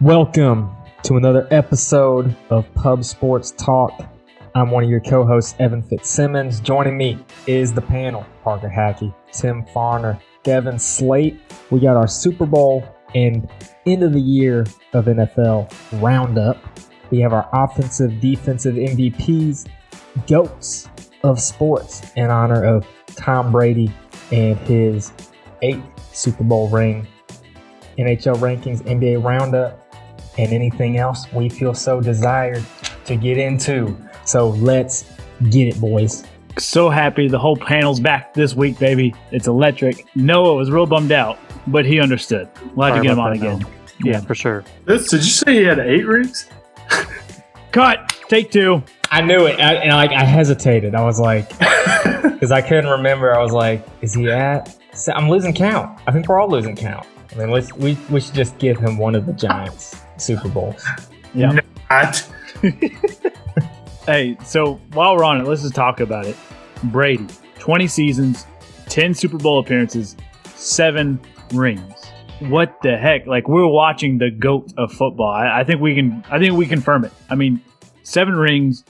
Welcome to another episode of Pub Sports Talk. I'm one of your co-hosts, Evan Fitzsimmons. Joining me is the panel: Parker Haake, Tim Farner, Devin Slate. We got our Super Bowl and end of the year of NFL roundup. We have our offensive, defensive MVPs, goats of sports in honor of Tom Brady and his eighth Super Bowl ring. NHL rankings, NBA roundup, and anything else we feel so desired to get into. So let's get it, boys. So happy the whole panel's back this week, baby. It's electric. Noah was real bummed out, but he understood. We'll have Sorry to get him on again. Noah. Yeah. Yeah, for sure. This, did you say he had eight rings? Cut. Take two. I knew it, I, and like I hesitated. I was like, because I couldn't remember. I was like, is he at? I'm losing count. I think we're all losing count. I mean, let's we we should just give him one of the Giants Super Bowl. Yeah. Not. Hey, so while we're on it, let's just talk about it. Brady, 20 seasons, 10 Super Bowl appearances, seven rings. What the heck? Like we're watching the goat of football. I, I think we can. I think we confirm it. I mean, seven rings.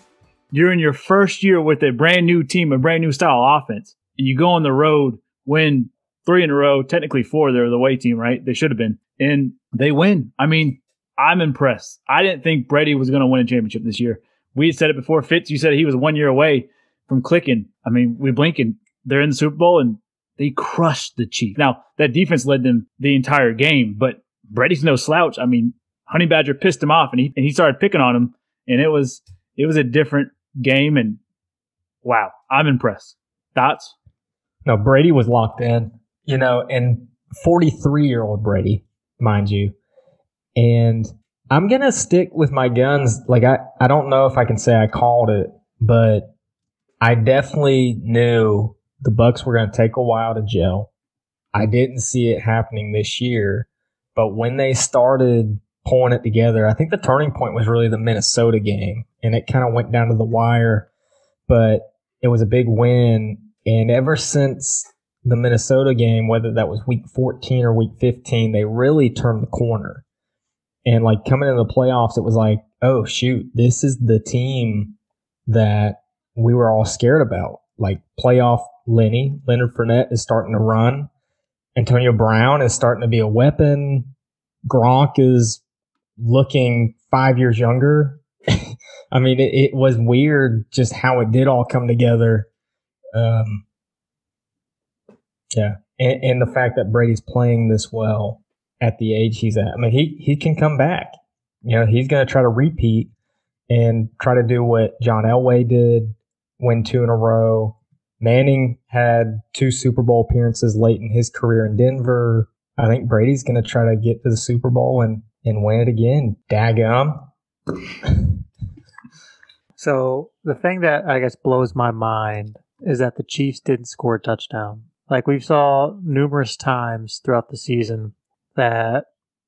You're in your first year with a brand new team, a brand new style offense, and you go on the road, win three in a row. Technically four. They're the away team, right? They should have been, and they win. I mean, I'm impressed. I didn't think Brady was going to win a championship this year. We said it before. Fitz, you said he was one year away from clicking. I mean, we blink and they're in the Super Bowl and they crushed the Chiefs. Now, that defense led them the entire game, but Brady's no slouch. I mean, Honey Badger pissed him off and he, and he started picking on him and it was, it was a different game and wow, I'm impressed. Thoughts? No, Brady was locked in, you know, and 43 year old Brady, mind you. And I'm going to stick with my guns. Like, I, I don't know if I can say I called it, but I definitely knew the Bucks were going to take a while to gel. I didn't see it happening this year, but when they started pulling it together, I think the turning point was really the Minnesota game, and it kind of went down to the wire. But it was a big win, and ever since the Minnesota game, whether that was week 14 or week 15, they really turned the corner. And like coming into the playoffs, it was like, oh shoot, this is the team that we were all scared about. Like playoff Lenny, Leonard Fournette is starting to run. Antonio Brown is starting to be a weapon. Gronk is looking five years younger. I mean, it, it was weird just how it did all come together. Um, yeah, and, and the fact that Brady's playing this well at the age he's at. I mean, he he can come back. You know, he's going to try to repeat and try to do what John Elway did, win two in a row. Manning had two Super Bowl appearances late in his career in Denver. I think Brady's going to try to get to the Super Bowl and and win it again. Daggum. So the thing that I guess blows my mind is that the Chiefs didn't score a touchdown. Like we saw numerous times throughout the season that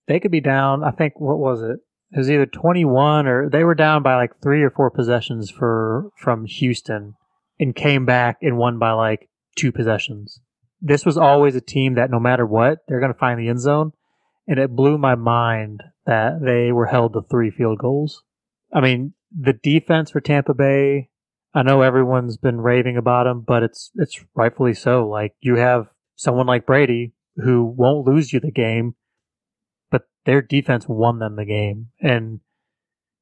they could be down. I think what was it? It was either 21 or they were down by like three or four possessions for from Houston and came back and won by like two possessions. This was always a team that no matter what, they're going to find the end zone. And it blew my mind that they were held to three field goals. I mean, the defense for Tampa Bay, I know everyone's been raving about them, but it's it's rightfully so. Like you have someone like Brady who won't lose you the game, but their defense won them the game. And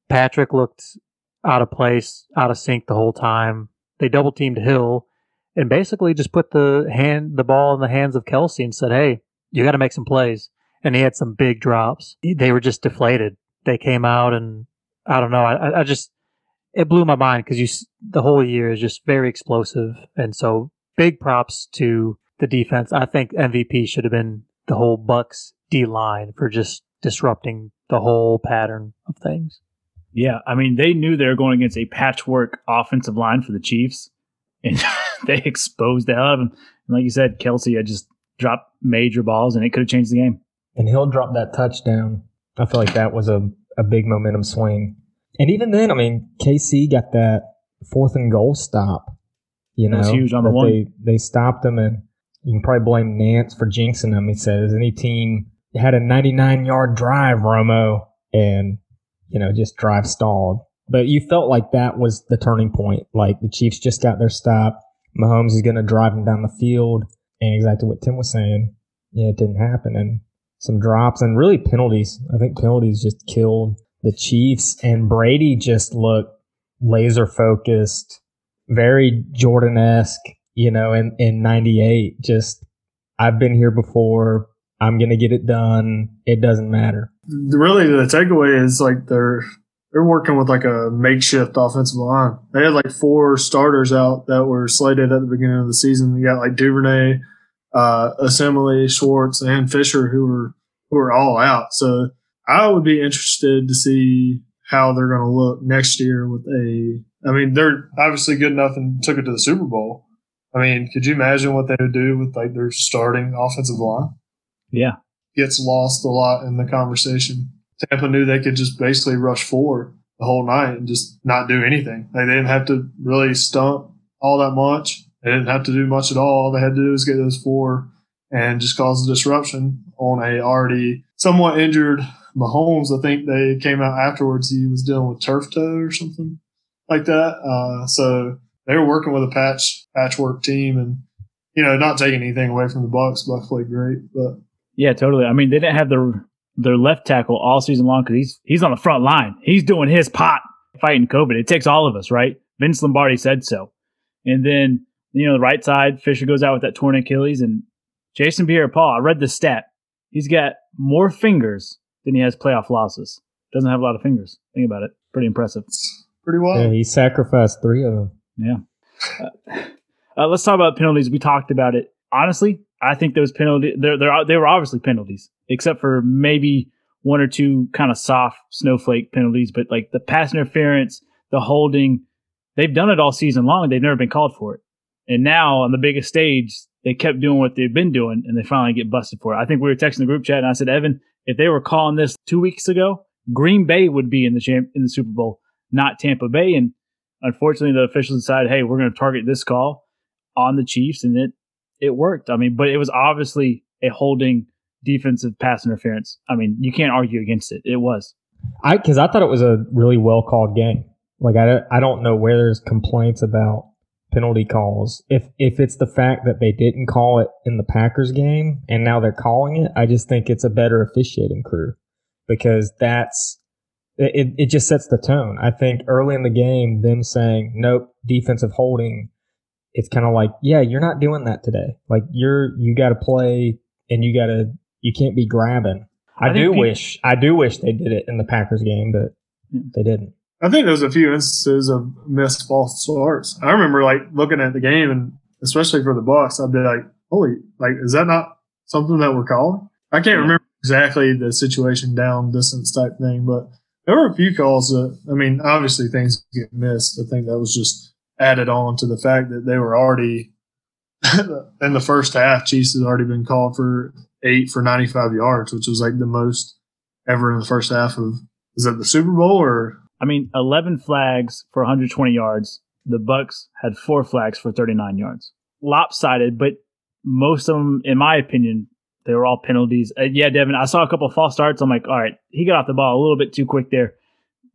Patrick looked out of place, out of sync the whole time. They double teamed Hill and basically just put the hand the ball in the hands of Kelce and said, "Hey, you got to make some plays." And he had some big drops. They were just deflated. They came out and I don't know. I, I just it blew my mind because you the whole year is just very explosive, and so big props to the defense. I think MVP should have been the whole Bucks D line for just disrupting the whole pattern of things. Yeah, I mean, they knew they were going against a patchwork offensive line for the Chiefs, and they exposed the hell out of them. And like you said, Kelce had just dropped major balls, and it could have changed the game. and he'll drop that touchdown. I feel like that was a, a big momentum swing. And even then, I mean, KC got that fourth and goal stop. You That know, was huge on the one. They, they stopped him, and you can probably blame Nantz for jinxing them. He says any team had a 99 yard drive, Romo, and you know just drive stalled. But you felt like that was the turning point. Like the Chiefs just got their stop. Mahomes is going to drive them down the field, and exactly what Tim was saying. Yeah, it didn't happen, and some drops and really penalties. I think penalties just killed the Chiefs, and Brady just looked laser focused, very Jordan esque. You know, in in '98, just I've been here before. I'm gonna get it done. It doesn't matter. Really, the takeaway is like they're they're working with like a makeshift offensive line. They had like four starters out that were slated at the beginning of the season. You got like Duvernay, uh, Osemele, Schwartz, and Fisher who were who were all out. So I would be interested to see how they're going to look next year with a. I mean, they're obviously good enough and took it to the Super Bowl. I mean, could you imagine what they would do with like their starting offensive line? Yeah. Gets lost a lot in the conversation. Tampa knew they could just basically rush forward the whole night and just not do anything. Like they didn't have to really stump all that much. They didn't have to do much at all. All they had to do was get those four and just cause a disruption on a already somewhat injured Mahomes. I think they came out afterwards. He was dealing with turf toe or something like that. Uh, so they were working with a patch patchwork team and you know not taking anything away from the Bucks. Bucks played great, but yeah, totally. I mean, they didn't have their their left tackle all season long because he's he's on the front line. He's doing his pot fighting COVID. It takes all of us, right? Vince Lombardi said so. And then you know the right side, Fisher goes out with that torn Achilles, and Jason Pierre-Paul. I read the stat. He's got more fingers than he has playoff losses. Doesn't have a lot of fingers. Think about it. Pretty impressive. pretty well. Yeah, he sacrificed three of them. Yeah. Uh, uh, let's talk about penalties. We talked about it. Honestly, I think those penalties, they're, they're, they were obviously penalties, except for maybe one or two kind of soft snowflake penalties. But like the pass interference, the holding, they've done it all season long. They've never been called for it. And now on the biggest stage, they kept doing what they've been doing and they finally get busted for it. I think we were texting the group chat and I said, Evan, if they were calling this two weeks ago, Green Bay would be in the champ in the Super Bowl, not Tampa Bay. And unfortunately, the officials decided, hey, we're going to target this call on the Chiefs, and it it worked. I mean, but it was obviously a holding defensive pass interference. I mean, you can't argue against it. It was. I because I thought it was a really well called game. Like I, I don't know where there's complaints about penalty calls. If if it's the fact that they didn't call it in the Packers game and now they're calling it, I just think it's a better officiating crew because that's it, it just sets the tone. I think early in the game, them saying, nope, defensive holding, it's kind of like, yeah, you're not doing that today. Like you're, you got to play and you got to, you can't be grabbing. I, I do think pe- wish, I do wish they did it in the Packers game, but they didn't. I think there's a few instances of missed false starts. I remember like looking at the game and especially for the Bucks, I'd be like, holy, like, is that not something that we're calling? I can't Yeah. remember exactly the situation down distance type thing, but there were a few calls that, I mean, obviously things get missed. I think that was just added on to the fact that they were already in the first half. Chiefs had already been called for eight for 95 yards, which was like the most ever in the first half of, is that the Super Bowl or I mean, 11 flags for 120 yards. The Bucks had four flags for 39 yards. Lopsided, but most of them, in my opinion, they were all penalties. Uh, yeah, Devin, I saw a couple false starts. I'm like, all right, he got off the ball a little bit too quick there.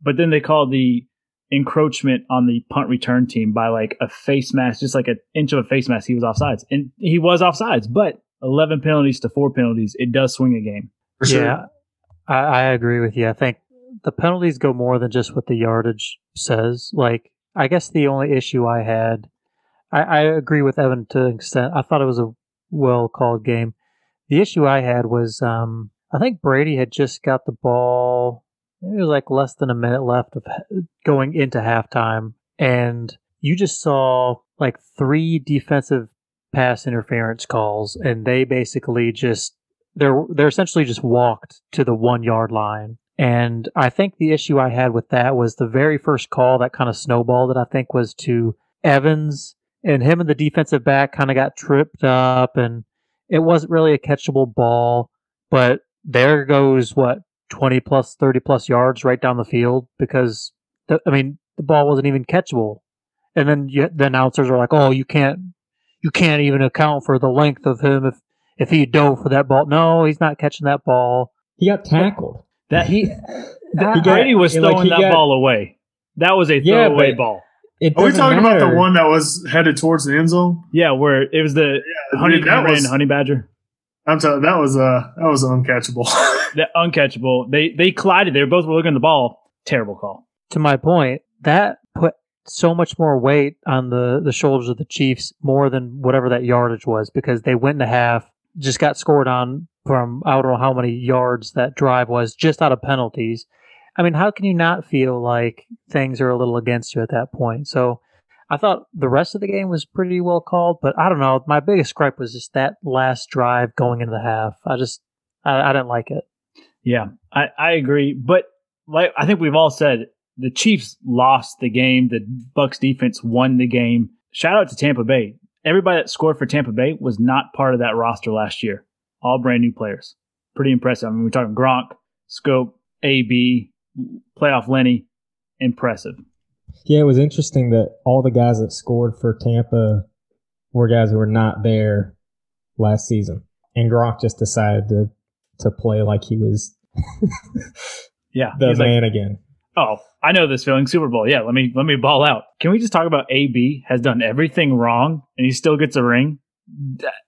But then they called the encroachment on the punt return team by like a face mask, just like an inch of a face mask. He was offsides, and he was offsides. But 11 penalties to four penalties, it does swing a game. for sure? Yeah, I, I agree with you. I think the penalties go more than just what the yardage says. Like, I guess the only issue I had, I, I agree with Evan to an extent. I thought it was a well called game. The issue I had was, um, I think Brady had just got the ball. It was like less than a minute left of going into halftime, and you just saw like three defensive pass interference calls, and they basically just they're they're essentially just walked to the one yard line. And I think the issue I had with that was the very first call that kind of snowballed that I think was to Evans and him and the defensive back kind of got tripped up, and it wasn't really a catchable ball. But there goes what twenty plus, thirty plus yards right down the field because the, I mean the ball wasn't even catchable. And then you, the announcers are like, "Oh, you can't, you can't even account for the length of him if if he dove for that ball. No, he's not catching that ball. He got tackled. That He That- He got- Brady was like, throwing he that got- ball away. That was a Yeah, throwaway but- ball. It Are we doesn't talking about the one that was headed towards the end zone? Yeah, where it was the honey, Dude, that ran was honey badger. I'm telling that was uh that was uncatchable. Uncatchable. They they collided. They were both were looking at the ball. Terrible call. to my point, that put so much more weight on the, the shoulders of the Chiefs more than whatever that yardage was because they went into half, just got scored on from I don't know how many yards that drive was just out of penalties. I mean, how can you not feel like things are a little against you at that point? So I thought the rest of the game was pretty well called, but I don't know. My biggest gripe was just that last drive going into the half. I just, I, I didn't like it. Yeah, I, I agree. But like I think we've all said, the Chiefs lost the game. The Bucks defense won the game. Shout out to Tampa Bay. Everybody that scored for Tampa Bay was not part of that roster last year. All brand new players. Pretty impressive. I mean, we're talking Gronk, Scope, AB, playoff Lenny. Impressive. Yeah, it was interesting that all the guys that scored for Tampa were guys who were not there last season, and Gronk just decided to to play like he was Yeah. the he's like, man again. oh, I know this feeling. Super Bowl. Yeah, let me let me ball out. Can we just talk about AB has done everything wrong and he still gets a ring?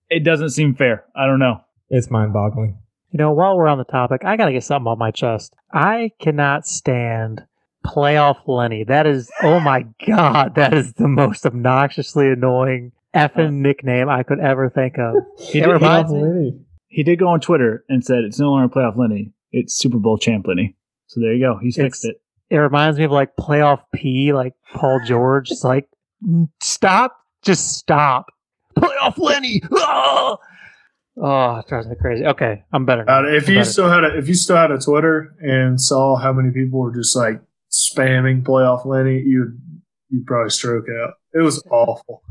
It doesn't seem fair. I don't know. It's mind boggling. You know, while we're on the topic, I gotta get something off my chest. I cannot stand playoff Lenny. That is, oh my god, that is the most obnoxiously annoying effing uh. nickname I could ever think of. He It did, reminds he, me- he did go on Twitter and said it's no longer playoff Lenny. It's Super Bowl champ Lenny. So there you go. He's fixed It's- it. It reminds me of like playoff P, like Paul George. It's like, "Mm, stop, just stop. Playoff Lenny. Ah! Oh, it drives me crazy. Okay, I'm better. Now. Uh, if I'm you better. still had a if you still had a Twitter and saw how many people were just like spamming playoff Lenny, you'd you'd probably stroke out. It was awful.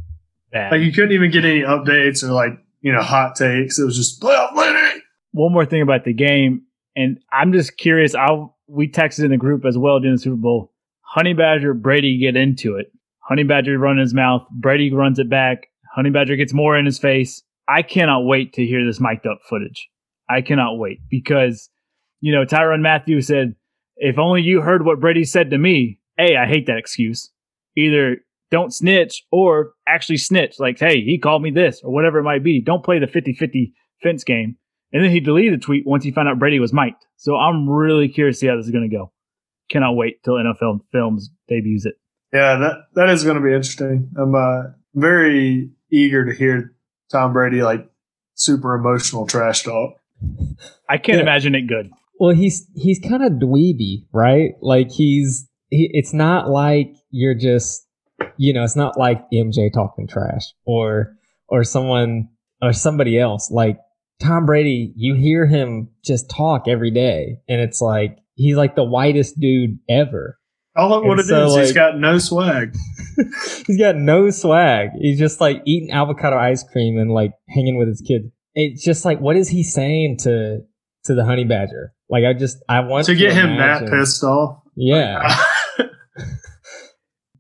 Bad. Like you couldn't even get any updates or like you know hot takes. It was just playoff Lenny. One more thing about the game, and I'm just curious. I we texted in the group as well during the Super Bowl. Honey Badger, Brady get into it. Honey Badger run his mouth. Brady runs it back. Honey Badger gets more in his face. I cannot wait to hear this mic'd up footage. I cannot wait because, you know, Tyrann Mathieu said, if only you heard what Brady said to me. A, I hate that excuse. Either don't snitch or actually snitch. Like, hey, he called me this or whatever it might be. Don't play the 50 50 fence game. And then he deleted the tweet once he found out Brady was mic'd. So I'm really curious to see how this is going to go. Cannot wait till NFL Films debuts it. Yeah, that that is going to be interesting. I'm uh, very eager to hear Tom Brady like super emotional trash talk. I can't Yeah. imagine it good. Well, he's he's kind of dweeby, right? Like he's he, it's not like you're just you know, it's not like MJ talking trash or or someone or somebody else. Like Tom Brady, you hear him just talk every day, and it's like he's like the whitest dude ever. All what And it is, so, he's got no swag. he's got no swag. He's just like eating avocado ice cream and like hanging with his kid. It's just like, what is he saying to to the honey badger? Like, I just I want to get him that imagine- pissed off. Yeah,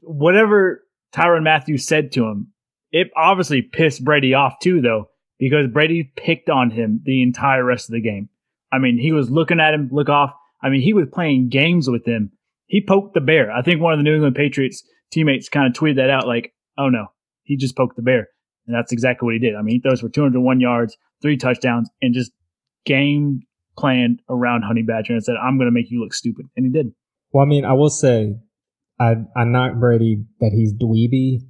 Whatever Tyrann Matthews said to him, it obviously pissed Brady off too, though, because Brady picked on him the entire rest of the game. I mean, he was looking at him, look off. I mean, he was playing games with him. He poked the bear. I think one of the New England Patriots teammates kind of tweeted that out like, oh no, he just poked the bear. And that's exactly what he did. I mean, he throws for 201 yards, three touchdowns, and just game planned around Honey Badger and said, I'm going to make you look stupid. And he did. Well, I mean, I will say, I I knock Brady that he's dweeby,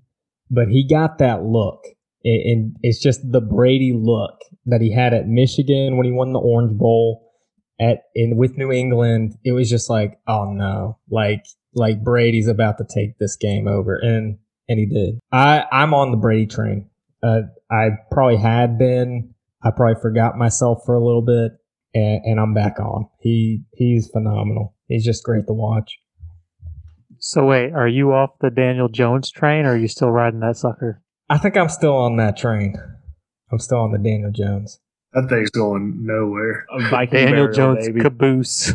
but he got that look, and, and it's just the Brady look that he had at Michigan when he won the Orange Bowl, at in with New England. It was just like, oh no, like like Brady's about to take this game over, and and he did. I I'm on the Brady train. Uh, I probably had been. I probably forgot myself for a little bit, and, and I'm back on. He he's phenomenal. He's just great to watch. So wait, are you off the Daniel Jones train, or are you still riding that sucker? I think I'm still on that train. I'm still on the Daniel Jones. that thing's going nowhere. A Viking Daniel burial, Jones baby. caboose.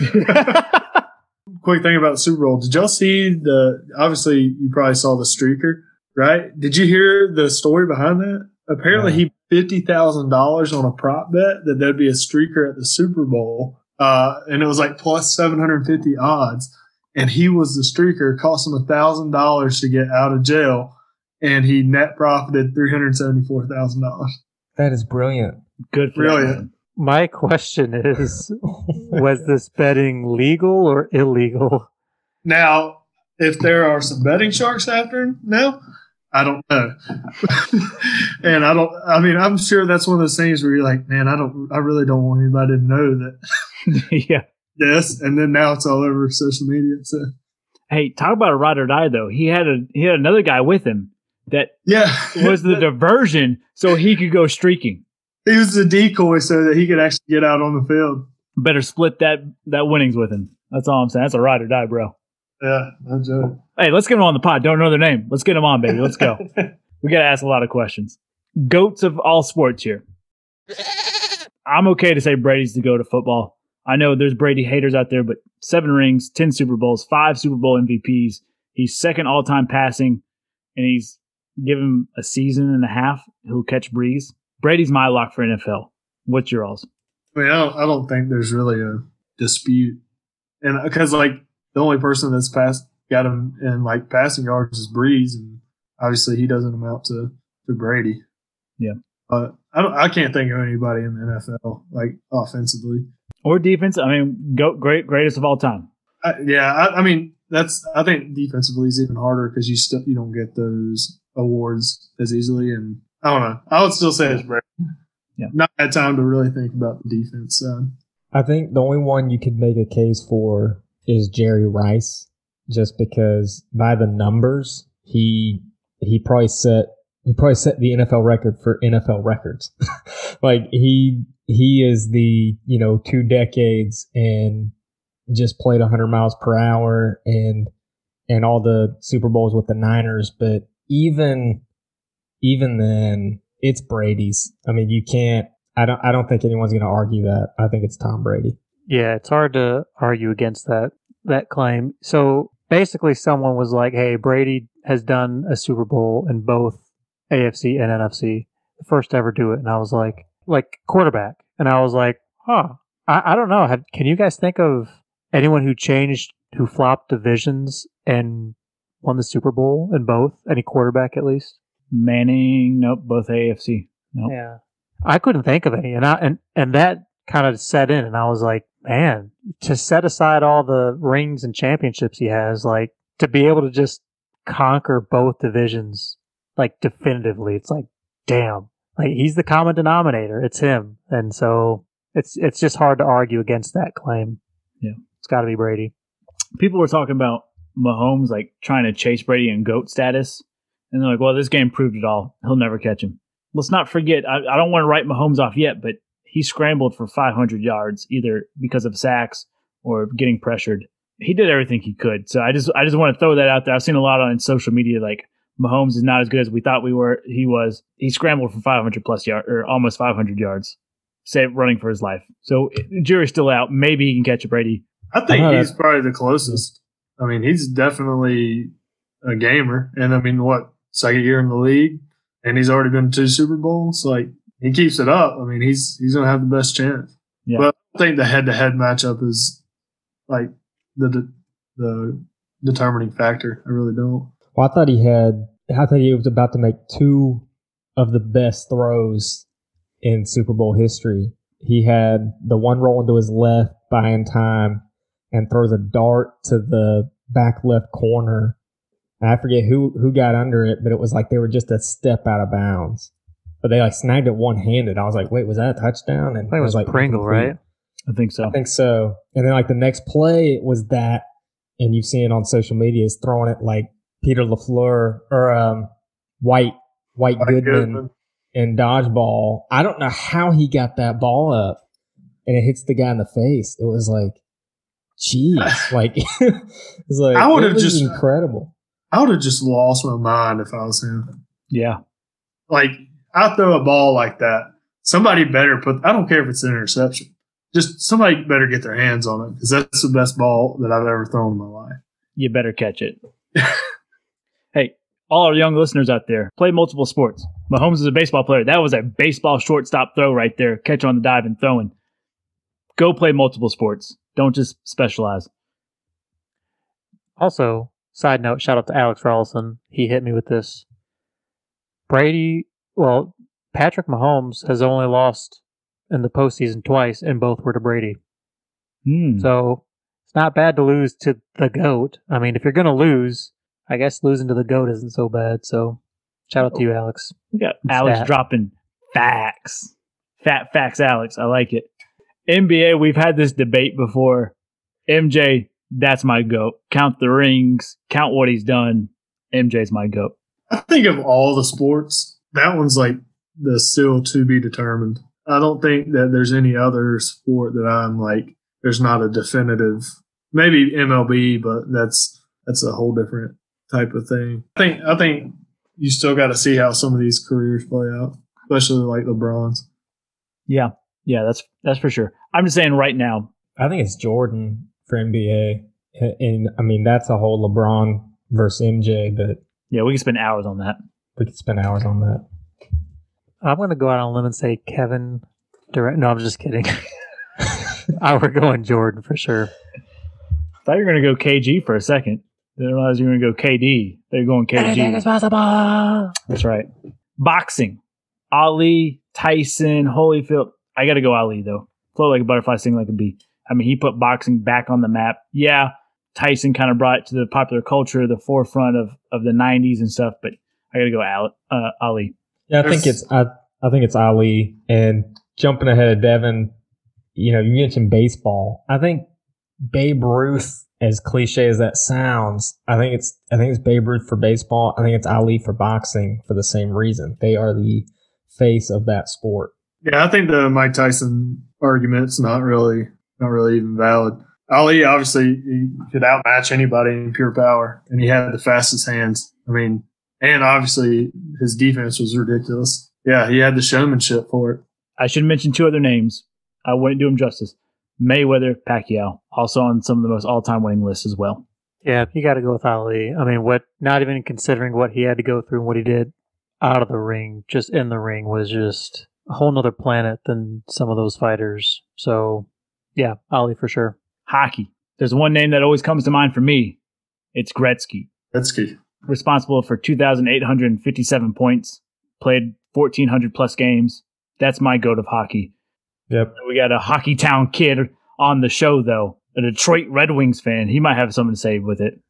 Quick thing about the Super Bowl. Did y'all see the? Obviously, you probably saw the streaker, right? Did you hear the story behind that? Apparently, No. he fifty thousand dollars on a prop bet that there'd be a streaker at the Super Bowl uh, and it was like plus 750 odds. And he was the streaker, cost him a thousand dollars to get out of jail, and he net profited three hundred seventy four thousand dollars. That is brilliant. Good for Brilliant. that. My question is was this betting legal or illegal? Now, if there are some betting sharks after him now, I don't know. and I don't. I mean, I'm sure that's one of those things where you're like, man, I don't. I really don't want anybody to know that yeah. This. And then now it's all over social media. So Hey, talk about a ride or die though. He had a he had another guy with him that yeah, was the diversion so he could go streaking. he was the decoy so that he could actually get out on the field. Better split that that winnings with him. That's all I'm saying. That's a ride or die, bro. Yeah, no joke. Hey, let's get him on the pod. Don't know their name. Let's get him on, baby. Let's go. we got to ask a lot of questions. Goats of all sports here. I'm okay to say Brady's the goat of football. I know there's Brady haters out there, but seven rings, 10 Super Bowls, five Super Bowl MVPs. He's second all time passing, and he's given a season and a half. He'll catch Brees. Brady's my lock for NFL. What's your alls? I mean, I don't, I don't think there's really a dispute, and uh, because like the only person that's passed got him in like passing yards is Brees, and obviously he doesn't amount to to Brady. Yeah. but I don't. I can't think of anybody in the NFL like offensively. Or defense? I mean, goat, great, greatest of all time. I, yeah, I, I mean that's. I think defensively is even harder because you still you don't get those awards as easily, and I don't know. I would still say it's Brady. Yeah. Not had time to really think about the defense side. I think the only one you could make a case for is Jerry Rice, just because by the numbers he he probably set he probably set the NFL record for NFL records. like he he is the you know two decades and just played 100 miles per hour and and all the Super Bowls with the Niners, but even even then it's Brady's. I mean, you can't I don't I don't think anyone's going to argue that. I think it's Tom Brady. Yeah, it's hard to argue against that that claim. So basically, someone was like, "Hey, Brady has done a Super Bowl in both AFC and NFC, the first to ever do it." And I was like, "Like quarterback," and I was like, "Huh, I, I don't know. Have, can you guys think of anyone who changed, who flopped divisions and won the Super Bowl in both? Any quarterback at least?" Manning, nope, both AFC. Nope. Yeah. I couldn't think of any. And I, and, and that kind of set in and I was like, man, to set aside all the rings and championships he has, like to be able to just conquer both divisions like definitively, it's like, damn. Like he's the common denominator. It's him. And so it's it's just hard to argue against that claim. Yeah. It's gotta be Brady. People were talking about Mahomes like trying to chase Brady in GOAT status. And they're like, well, this game proved it all. He'll never catch him. Let's not forget, I, I don't want to write Mahomes off yet, but he scrambled for 500 yards either because of sacks or getting pressured. He did everything he could. So I just I just want to throw that out there. I've seen a lot on social media like Mahomes is not as good as we thought we were. He was. He scrambled for 500 plus yards or almost 500 yards, say running for his life. So jury's still out. Maybe he can catch a Brady. I think I he's probably the closest. I mean, he's definitely a gamer, and I mean, what second year in the league, and he's already been to two Super Bowls. Like he keeps it up. I mean, he's he's gonna have the best chance. Yeah. But I think the head-to-head matchup is like the the determining factor. I really don't. Well, I thought he had. I thought he was about to make two of the best throws in Super Bowl history. He had the one rolling to his left, buying time, and throws a dart to the back left corner. And I forget who who got under it, but it was like they were just a step out of bounds. But they like snagged it one handed. I was like, wait, was that a touchdown? And I think it was like Pringle, incomplete. right? I think so. I think so. And then like the next play it was that, and you've seen it on social media is throwing it like Peter Lafleur or um, White White Like Goodman Goodman. in dodgeball. I don't know how he got that ball up, and it hits the guy in the face. It was like, jeez, like it's like I would've just- incredible. I would have just lost my mind if I was him. Yeah. Like I throw a ball like that, somebody better put. I don't care if it's an interception. Just somebody better get their hands on it because that's the best ball that I've ever thrown in my life. you better catch it. all our young listeners out there, play multiple sports. Mahomes is a baseball player. That was a baseball shortstop throw right there. Catch on the dive and throwing. Go play multiple sports. Don't just specialize. Also, side note, shout out to Alex Rollison. He hit me with this. Brady, well, Patrick Mahomes has only lost in the postseason twice, and both were to Brady. Hmm. So it's not bad to lose to the GOAT. I mean, if you're going to lose, I guess losing to the GOAT isn't so bad. So shout out to you, oh. Alex. We got Alex Stat. dropping facts. Fat facts, Alex. I like it. NBA, we've had this debate before. MJ, that's my goat. Count the rings, count what he's done. MJ's my goat. I think of all the sports, that one's like the still to be determined. I don't think that there's any other sport that I'm like there's not a definitive maybe MLB, but that's that's a whole different type of thing. I think I think you still got to see how some of these careers play out, especially like LeBron's. Yeah, yeah, that's that's for sure. I'm just saying right now. I think it's Jordan for NBA. And I mean, that's a whole LeBron versus MJ, but Yeah, we can spend hours on that. we could spend hours on that. I'm going to go out on a limb and say Kevin Durant. No, I'm just kidding. I were going Jordan for sure. thought you were going to go KG for a second. Didn't realize you were going to go KD. They're going KG. possible. That's right. Boxing. Ali, Tyson, Holyfield. I got to go Ali, though. Float like a butterfly, sing like a bee. I mean, he put boxing back on the map. Yeah, Tyson kind of brought it to the popular culture, the forefront of, of the 90s and stuff, but I got to go Ali. Uh, Ali. Yeah, I think it's I, I think it's Ali and jumping ahead of Devin. You know, you mentioned baseball. I think Babe Ruth, as cliche as that sounds, I think it's I think it's Babe Ruth for baseball. I think it's Ali for boxing for the same reason. They are the face of that sport. Yeah, I think the Mike Tyson argument's not really not really even valid. Ali obviously he could outmatch anybody in pure power, and he had the fastest hands. I mean, and obviously his defense was ridiculous. Yeah, he had the showmanship for it. I should mention two other names. I wouldn't do him justice. Mayweather, Pacquiao, also on some of the most all-time winning lists as well. Yeah, you got to go with Ali. I mean, what? Not even considering what he had to go through and what he did out of the ring, just in the ring, was just a whole nother planet than some of those fighters. So, yeah, Ali for sure. Hockey. There's one name that always comes to mind for me. It's Gretzky. Gretzky. responsible for 2,857 points, played 1,400 plus games. That's my goat of hockey. Yep. We got a hockey town kid on the show, though, a Detroit Red Wings fan. He might have something to say with it.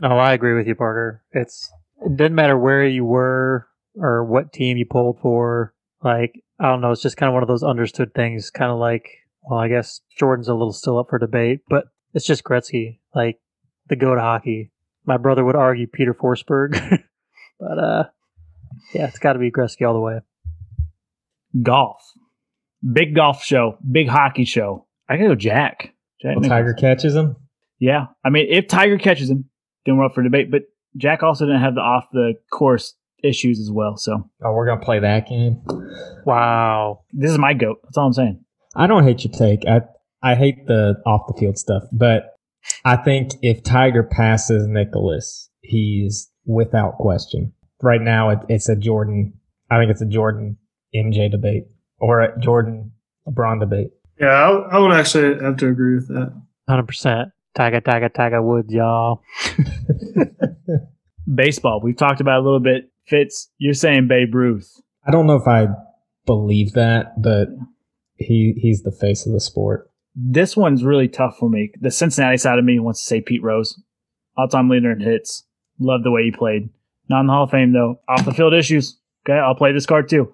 No, I agree with you, Parker. It's it doesn't matter where you were or what team you pulled for. Like I don't know, it's just kind of one of those understood things. Kind of like, well, I guess Jordan's a little still up for debate, but it's just Gretzky, like the go to hockey. My brother would argue Peter Forsberg, but uh, yeah, it's got to be Gretzky all the way. Golf. Big golf show, big hockey show. I gotta go Jack. Jack Well, Tiger catches him. Yeah. I mean, if Tiger catches him, then we're up for debate. But Jack also didn't have the off the course issues as well. So Oh, we're gonna play that game. Wow. this is my goat. That's all I'm saying. I don't hate your take. I I hate the off the field stuff, but I think if Tiger passes Nicklaus, he's without question. Right now, it, it's a Jordan. I think it's a Jordan MJ debate or a Jordan LeBron debate. Yeah, I, I would actually have to agree with that. Hundred percent. Tiger, Tiger, Tiger Woods, y'all. Baseball. We've talked about it a little bit. Fitz, you're saying Babe Ruth. I don't know if I believe that, but he he's the face of the sport. This one's really tough for me. The Cincinnati side of me wants to say Pete Rose. All time leader in hits. Love the way he played. Not in the Hall of Fame, though. Off the field issues. Okay, I'll play this card too.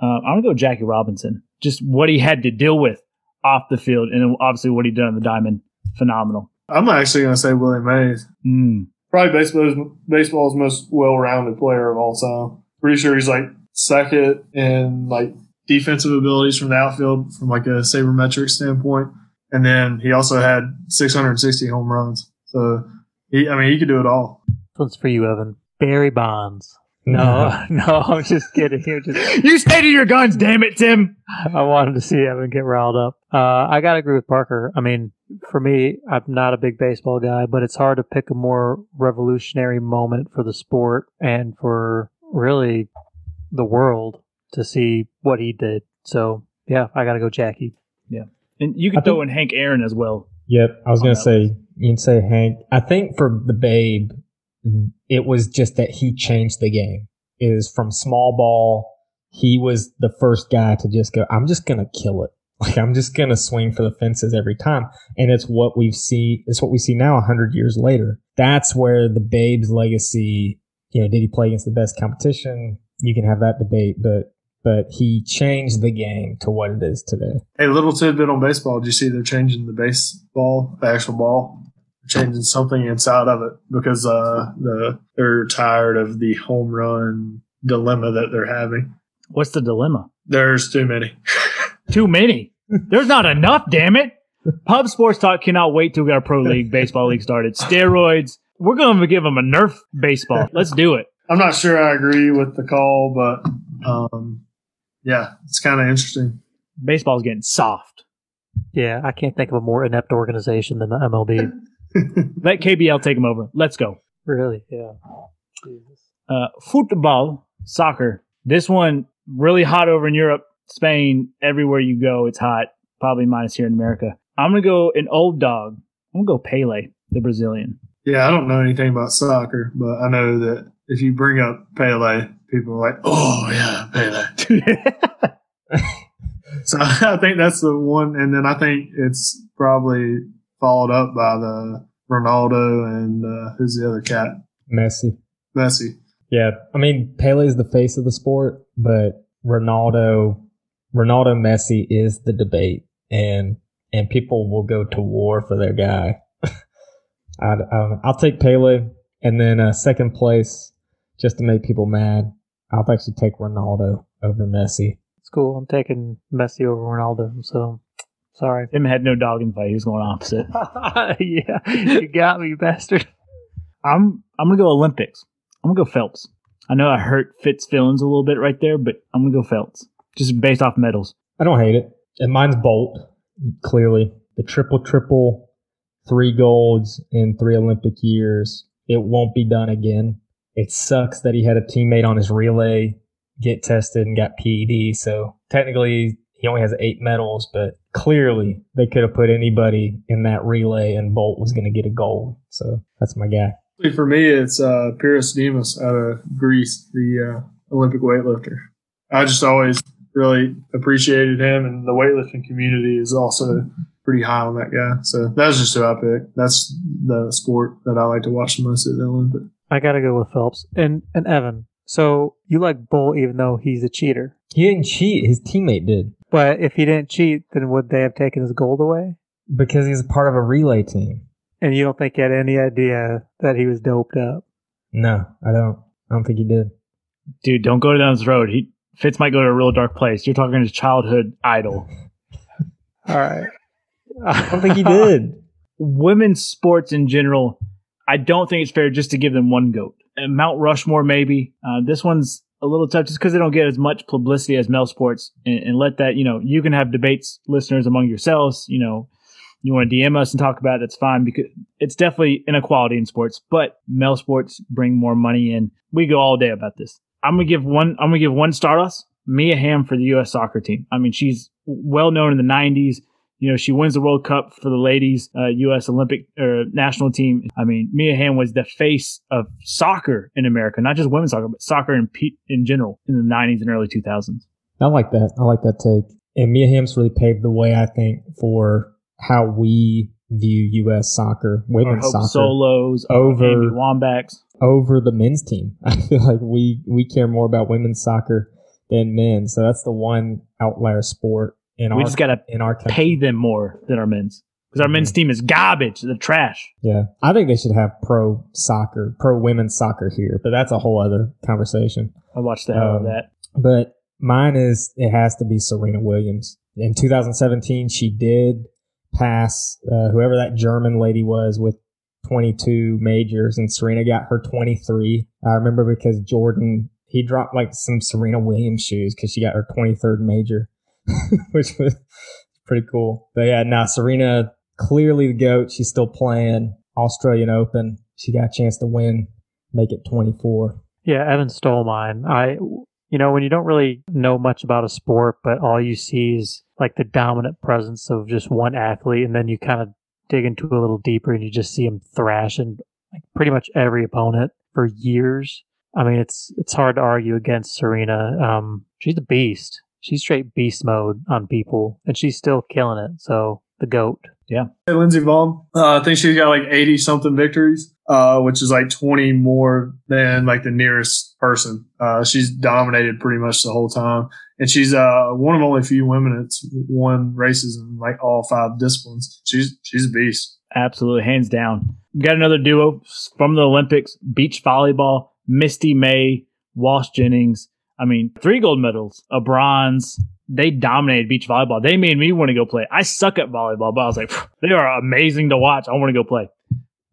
Uh, I'm going to go Jackie Robinson. Just what he had to deal with off the field, and obviously what he did on the diamond. Phenomenal. I'm actually going to say Willie Mays. Mm. Probably baseball's, baseball's most well-rounded player of all time. Pretty sure he's like second in like defensive abilities from the outfield from like a sabermetric standpoint, and then he also had 660 home runs. So he, I mean, he could do it all. This one's for you, Evan. Barry Bonds. No, no, I'm just kidding. You're just You stay to your guns, damn it, Tim. I wanted to see Evan get riled up. Uh, I gotta agree with Parker. I mean, for me, I'm not a big baseball guy, but it's hard to pick a more revolutionary moment for the sport and for really the world to see what he did. So yeah, I gotta go Jackie. Yeah, and you I could throw think- in Hank Aaron as well. Yep, I was gonna that say you can say Hank. I think for the Babe, Mm-hmm. it was just that he changed the game. Is from small ball, he was the first guy to just go. I'm just gonna kill it. Like I'm just gonna swing for the fences every time, and it's what we've see. It's what we see now, hundred years later. That's where the Babe's legacy. You know, did he play against the best competition? You can have that debate, but but he changed the game to what it is today. Hey, little tidbit on baseball. Did you see they're changing the baseball, the actual ball? They're changing something inside of it because uh, the they're tired of the home run dilemma that they're having. What's the dilemma? There's too many. Too many. There's not enough, damn it. Pub Sports Talk cannot wait till we got our pro league, baseball league started. Steroids. We're going to give them a Nerf baseball. Let's do it. I'm not sure I agree with the call, but um, yeah, it's kind of interesting. Baseball's getting soft. Yeah, I can't think of a more inept organization than the MLB. Let KBL take them over. Let's go. really? Yeah. Jesus. Uh, football, soccer. This one really hot over in Europe, Spain. Everywhere you go, it's hot. Probably minus here in America. I'm gonna go an old dog. I'm gonna go Pele, the Brazilian. Yeah, I don't know anything about soccer, but I know that if you bring up Pele, people are like, "Oh yeah, Pele." So I think that's the one, and then I think it's probably followed up by the Ronaldo and uh, who's the other cat, Messi. Messi. Yeah, I mean Pele is the face of the sport, but Ronaldo, Ronaldo Messi is the debate, and and people will go to war for their guy. I, I don't know. I'll take Pele, and then uh, second place, just to make people mad. I'll actually take Ronaldo over Messi. It's cool. I'm taking Messi over Ronaldo. So sorry. Him had no dog in the fight. He was going opposite. yeah, you got me, bastard. I'm I'm gonna go Olympics. I'm gonna go Phelps. I know I hurt Fitz feelings a little bit right there, but I'm gonna go Phelps just based off medals. I don't hate it, and mine's Bolt. Clearly, the triple triple, three golds in three Olympic years. It won't be done again. It sucks that he had a teammate on his relay get tested and got PED. So technically, he only has eight medals, but clearly they could have put anybody in that relay, and Bolt was going to get a gold. So that's my guy. For me, it's uh, Pyrros Dimas out of Greece, the uh, Olympic weightlifter. I just always really appreciated him, and the weightlifting community is also pretty high on that guy. So that's just who I picked. That's the sport that I like to watch the most at the Olympics. I gotta go with Phelps and and Evan. So you like Bolt even though he's a cheater, He didn't cheat; his teammate did but if he didn't cheat, then would they have taken his gold away? because he's part of a relay team. And you don't think he had any idea that he was doped up? No, I don't. I don't think he did. Dude, don't go down this road. He Fitz might go to a real dark place. You're talking his childhood idol. All right. I don't think he did. Women's sports in general, I don't think it's fair just to give them one goat. Mount Rushmore, maybe. Uh, this one's a little tough just because they don't get as much publicity as male sports. And, and let that, you know, you can have debates, listeners, among yourselves. You know, you want to DM us and talk about it, that's fine because it's definitely inequality in sports. But male sports bring more money in. We go all day about this. I'm gonna give one. I'm gonna give one Stardust. Mia Hamm for the U.S. soccer team. I mean, she's well known in the '90s. You know, she wins the World Cup for the ladies, uh, U.S. Olympic or national team. I mean, Mia Hamm was the face of soccer in America, not just women's soccer, but soccer in pe- in general in the '90s and early 2000s. I like that. I like that take. And Mia Hamm's really paved the way, I think, for how we view U.S. soccer, women's Hope soccer, Solos, over- Amy over the men's team. I feel like we we care more about women's soccer than men. So that's the one outlier sport in We our just gotta in our country. pay them more than our men's because our men's team is garbage. They're trash. Yeah, I think they should have pro soccer, pro women's soccer here, but that's a whole other conversation. I watched the hell Um, that. But mine is it has to be Serena Williams. In 2017, she did pass uh, whoever that German lady was with 22 majors, and Serena got her 23. I remember because Jordan he dropped like some Serena Williams shoes because she got her 23rd major, which was pretty cool. But yeah, now Serena clearly the goat. She's still playing Australian Open. She got a chance to win, make it 24. Yeah, Evan stole mine. I, you know, when you don't really know much about a sport, but all you see is like the dominant presence of just one athlete, and then you kind of dig into a little deeper and you just see him thrashing like pretty much every opponent for years. I mean, it's it's hard to argue against Serena. Um, she's a beast. She's straight beast mode on people, and she's still killing it. So the goat. Yeah. Hey, Lindsey Vonn. Uh, I think she's got like 80 something victories, uh, which is like 20 more than like the nearest person. Uh, she's dominated pretty much the whole time. And she's uh, one of only a few women that's won races in like all five disciplines. She's she's a beast. Absolutely, hands down. We Got another duo from the Olympics: beach volleyball, Misty May, Walsh Jennings. I mean, three gold medals, a bronze. They dominated beach volleyball. They made me want to go play. I suck at volleyball, but I was like, they are amazing to watch. I want to go play.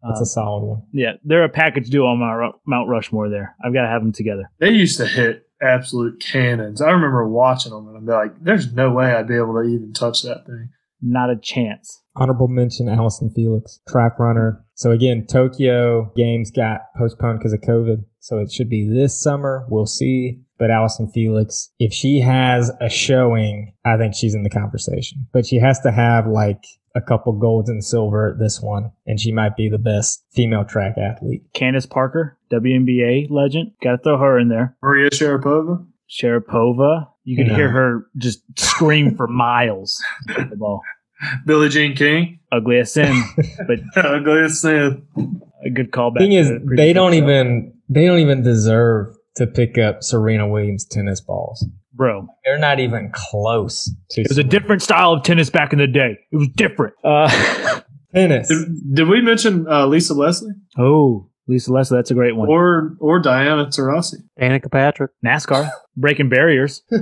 That's Uh, a solid one. yeah, they're a package duo on Mount, Mount Rushmore. There, I've got to have them together. They used to hit absolute cannons. I remember watching them and I'd be like, there's no way I'd be able to even touch that thing. Not a chance. Honorable mention: Allyson Felix, track runner. So again, Tokyo games got postponed because of COVID, so it should be this summer. We'll see. But Allyson Felix, if she has a showing, I think she's in the conversation. But she has to have like a couple golds and silver at this one, and she might be the best female track athlete. Candace Parker, WNBA legend. Got to throw her in there. Maria Sharapova. Sharapova. You can No. hear her just scream for miles. The ball. Billie Jean King. Ugly as sin, but Ugliest sin. a good callback. Thing is, to the previous they don't episode. even they don't even deserve to pick up Serena Williams tennis balls. bro. They're not even close to It was a different style of tennis back in the day. It was different. Uh, tennis. Did, did we mention uh, Lisa Leslie oh, Lisa Leslie, that's a great one. or or Diana Taurasi? Danica Patrick. NASCAR breaking barriers.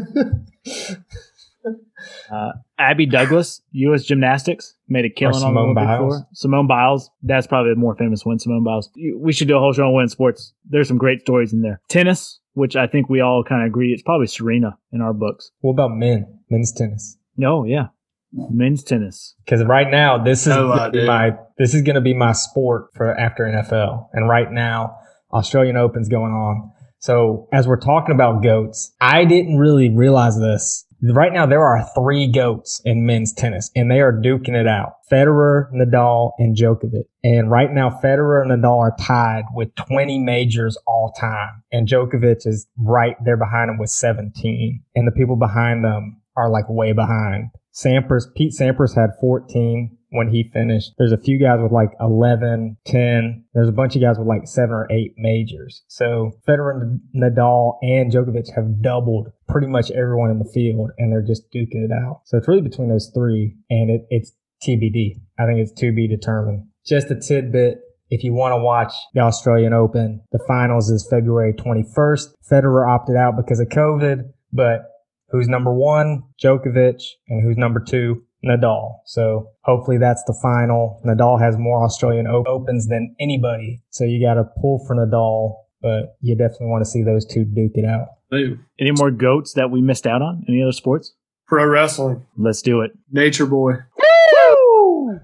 Uh, Abby Douglas, U.S. Gymnastics, made a killing on the Simone Olympic Biles. floor. Simone Biles, that's probably the more famous one. Simone Biles. We should do a whole show on women's sports. There's some great stories in there. Tennis, which I think we all kind of agree, it's probably Serena in our books. What about men? Men's tennis. No, yeah, men's tennis. Because right now, this is No gonna my this is going to be my sport for after NFL. And right now, Australian Open's going on. So as we're talking about goats, I didn't really realize this. Right now, there are three goats in men's tennis, and they are duking it out: Federer, Nadal, and Djokovic. And right now, Federer and Nadal are tied with 20 majors all time, and Djokovic is right there behind him with 17. And the people behind them are like way behind. Sampras, Pete Sampras had 14 when he finished. There's a few guys with like 11, 10. There's a bunch of guys with like seven or eight majors. So Federer, Nadal, and Djokovic have doubled pretty much everyone in the field, and they're just duking it out. So it's really between those three, and it, it's TBD. I think it's to be determined. Just a tidbit. If you want to watch the Australian Open, the finals is February 21st. Federer opted out because of COVID, but who's number one, Djokovic, and who's number two, Nadal. So hopefully that's the final. Nadal has more Australian o- Opens than anybody. So you got to pull for Nadal, but you definitely want to see those two duke it out. Hey, Any more goats that we missed out on? Any other sports? Pro wrestling. Let's do it. Nature Boy. Woo!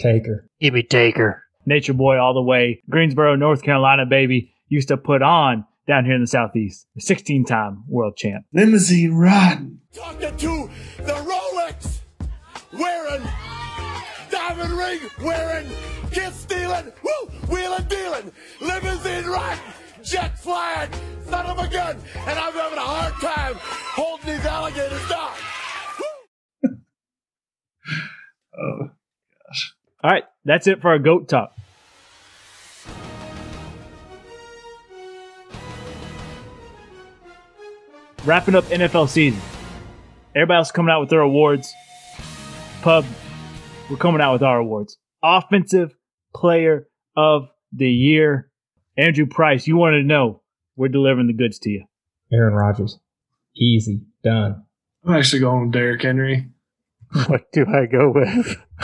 Taker. Give me Taker. Nature Boy all the way. Greensboro, North Carolina, baby. Used to put on down here in the Southeast. 16 time world champ. Limousine riding. talking to the Rolex wearing, diamond ring wearing, kiss stealing, woo, wheeling dealing, limousine riding, jet flying, son of a gun, and I'm having a hard time holding these alligators down. Woo. Oh, All right, that's it for our goat talk. Wrapping up NFL season. Everybody else coming out with their awards. Pub, we're coming out with our awards. Offensive Player of the Year. Andrew Price, you wanted to know. We're delivering the goods to you. Aaron Rodgers. Easy. Done. I'm actually going with Derrick Henry. What do I go with?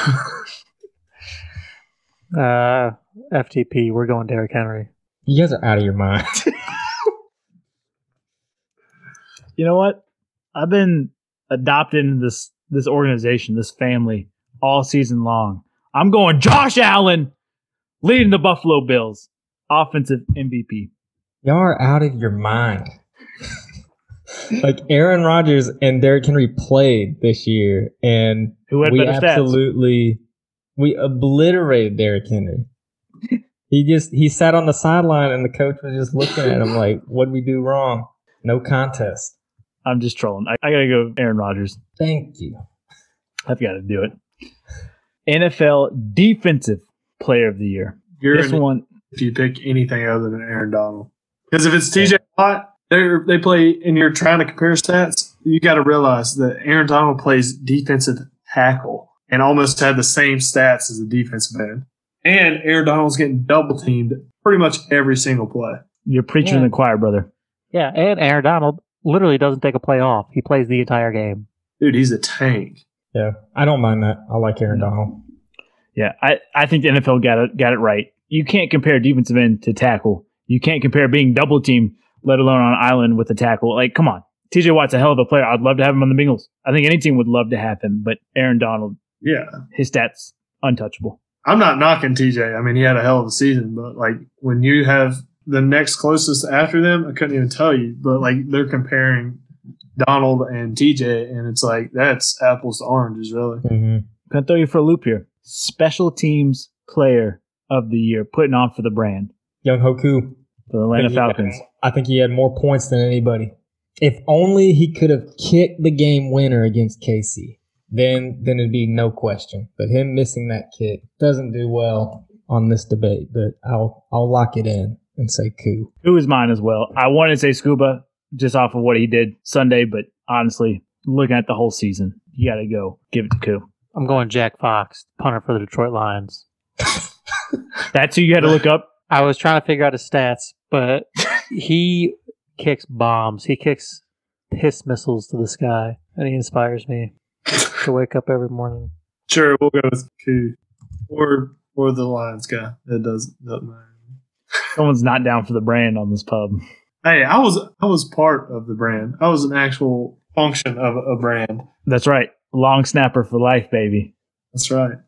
uh, FTP. We're going Derrick Henry. You guys are out of your mind. you know what? I've been adopting this this organization, this family, all season long. I'm going Josh Allen, leading the Buffalo Bills, offensive MVP. Y'all are out of your mind. like Aaron Rodgers and Derrick Henry played this year, and we better stats? absolutely we obliterated Derrick Henry. he just he sat on the sideline, and the coach was just looking at him like, "What would we do wrong? No contest." I'm just trolling. I, I gotta go Aaron Rodgers. Thank you. I've got to do it. NFL Defensive Player of the Year. You're this an one, if you pick anything other than Aaron Donald. Because if it's TJ Watt, they they play and you're trying to compare stats, you got to realize that Aaron Donald plays defensive tackle and almost had the same stats as a defensive end. And Aaron Donald's getting double teamed pretty much every single play. you're preaching Yeah. to the choir, brother. Yeah, and Aaron Donald literally doesn't take a play off. He plays the entire game. Dude, he's a tank. Yeah, I don't mind that. I like Aaron Donald. Yeah, I, I think the NFL got it got it right. You can't compare defensive end to tackle. You can't compare being double teamed, let alone on an island with a tackle. Like, come on. TJ Watt's a hell of a player. I'd love to have him on the Bengals. I think any team would love to have him, but Aaron Donald, Yeah. his stats untouchable. I'm not knocking TJ. I mean, he had a hell of a season, but like when you have the next closest after them, I couldn't even tell you, but like they're comparing Donald and TJ, and it's like that's apples to oranges, really. hmm Gonna throw you for a loop here. Special teams player of the year, putting on for the brand Younghoe Koo. for the Atlanta think he had- Falcons. I think he had more points than anybody. If only he could have kicked the game winner against KC, then then it'd be no question. But him missing that kick doesn't do well on this debate. But I'll I'll lock it in and say Koo. Who is mine as well? I wanted to say Succop just off of what he did Sunday, but honestly, looking at the whole season, you got to go give it to Koo. I'm going Jack Fox, punter for the Detroit Lions. That's who you had to look up. I was trying to figure out his stats, but he kicks bombs. He kicks piss missiles to the sky, and he inspires me to wake up every morning. Sure, we'll go with Koo or or the Lions guy. It doesn't doesn't matter. Someone's not down for the brand on this pub. Hey, I was I was part of the brand. I was an actual function of a brand. That's right. Long snapper for life, baby. That's right.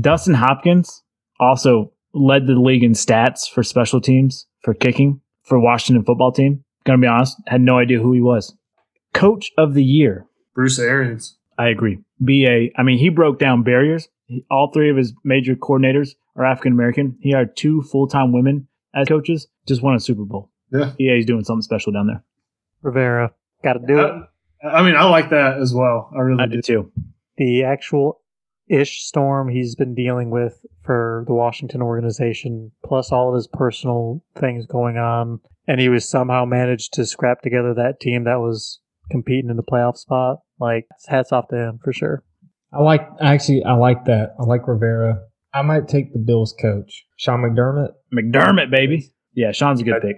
Dustin Hopkins also led the league in stats for special teams for kicking for Washington football team. Gonna be honest, had no idea who he was. Coach of the year. Bruce Arians. I agree. BA, I mean, he broke down barriers. He, all three of his major coordinators are African American. He hired two full time women as coaches, just won a Super Bowl. Yeah. BA is doing something special down there. Rivera, got to do it. I, I mean, I like that as well. I really I do. do too. The actual ish storm he's been dealing with for the Washington organization, plus all of his personal things going on, and he was somehow managed to scrap together that team that was competing in the playoff spot. Like, hats off to him for sure. I like actually I like that. I like Rivera. I might take the Bills coach, Sean McDermott. McDermott, baby. Yeah, Sean's a good pick.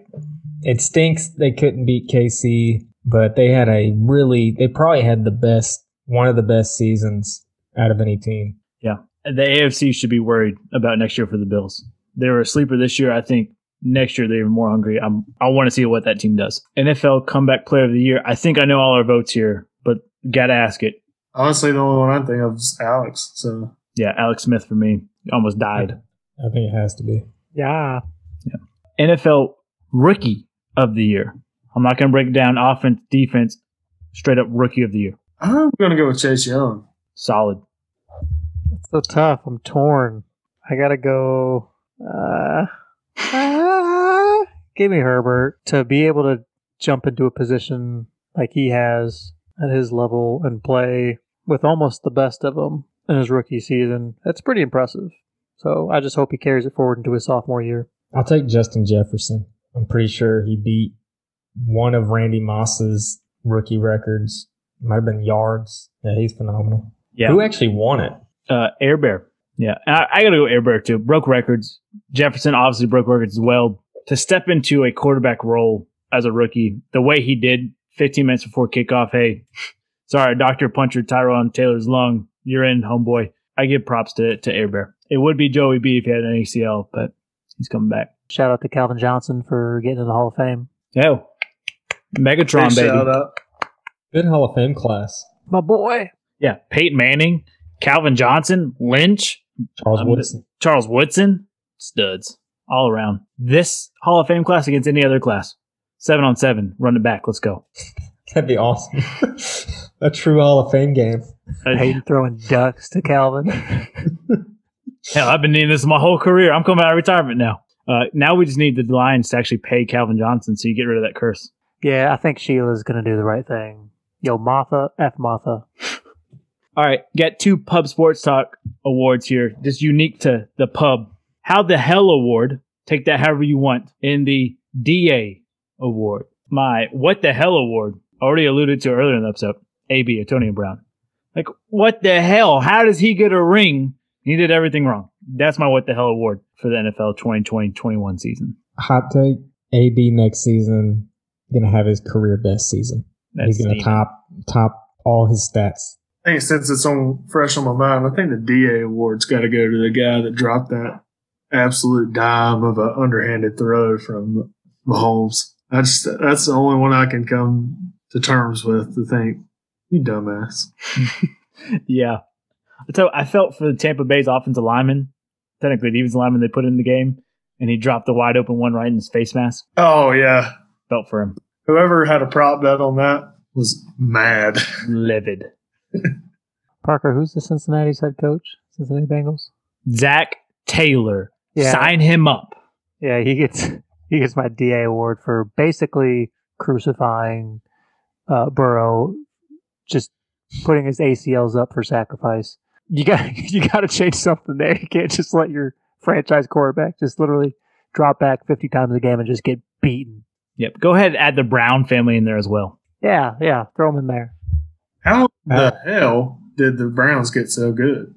It stinks they couldn't beat KC, but they had a really they probably had the best one of the best seasons out of any team. Yeah. The AFC should be worried about next year for the Bills. They were a sleeper this year. I think next year they're even more hungry. I'm, I want to see what that team does. NFL Comeback Player of the Year. I think I know all our votes here, but gotta ask it. Honestly, the only one I think of is Alex. So Yeah, Alex Smith for me. Almost died. I think it has to be. Yeah. yeah. NFL Rookie of the Year. I'm not going to break down offense, defense, straight up Rookie of the Year. I'm gonna go with Chase Young. Solid. It's so tough. I'm torn. I gotta go. Uh, ah, give me Herbert to be able to jump into a position like he has at his level and play with almost the best of them in his rookie season. That's pretty impressive. So I just hope he carries it forward into his sophomore year. I'll take Justin Jefferson. I'm pretty sure he beat one of Randy Moss's rookie records. Might have been yards. Yeah, he's phenomenal. Yeah. Who actually won it? Uh, Air Bear. Yeah. I, I got to go Air Bear too. Broke records. Jefferson obviously broke records as well. To step into a quarterback role as a rookie, the way he did 15 minutes before kickoff, hey, sorry, Dr. Puncher Tyrod Taylor's lung. You're in, homeboy. I give props to, to Air Bear. It would be Joey B if he had an ACL, but he's coming back. Shout out to Calvin Johnson for getting in the Hall of Fame. Oh, Megatron, Big baby. shout out. Good Hall of Fame class. My boy. Yeah. Peyton Manning, Calvin Johnson, Lynch, Charles I'm Woodson. Charles Woodson, studs all around. This Hall of Fame class against any other class. Seven on seven, run it back. Let's go. That'd be awesome. a true Hall of Fame game. Peyton throwing ducks to Calvin. Hell, I've been needing this my whole career. I'm coming out of retirement now. Uh, now we just need the Lions to actually pay Calvin Johnson so you get rid of that curse. yeah, I think Sheila's going to do the right thing. Yo, Martha, F Martha. All right, got two Pub Sports Talk awards here, just unique to the pub. How the Hell Award, take that however you want, in the DA Award. My What the Hell Award, already alluded to earlier in the episode, AB, Antonio Brown. Like, what the hell? How does he get a ring? He did everything wrong. That's my What the Hell Award for the NFL 2020-21 season. Hot take: AB next season gonna have his career best season. That's He's gonna neat. top top all his stats. I think since it's on fresh on my mind, I think the DA award's got to go to the guy that dropped that absolute dime of an underhanded throw from Mahomes. I just that's the only one I can come to terms with to think you dumbass. Yeah. So I felt for the Tampa Bay's offensive lineman, technically the defensive lineman they put in the game, and he dropped the wide open one right in his face mask. Oh yeah, Felt for him. whoever had a prop bet on that was mad. Livid. Parker, who's the Cincinnati's head coach? Cincinnati Bengals. Zach Taylor. Yeah, Sign him up. yeah, he gets he gets my DA award for basically crucifying uh, Burrow, just putting his ACLs up for sacrifice. You got you got to change something there. You can't just let your franchise quarterback just literally drop back fifty times a game and just get beaten. Yep. Go ahead and add the Brown family in there as well. Yeah, yeah, throw them in there. How the hell did the Browns get so good?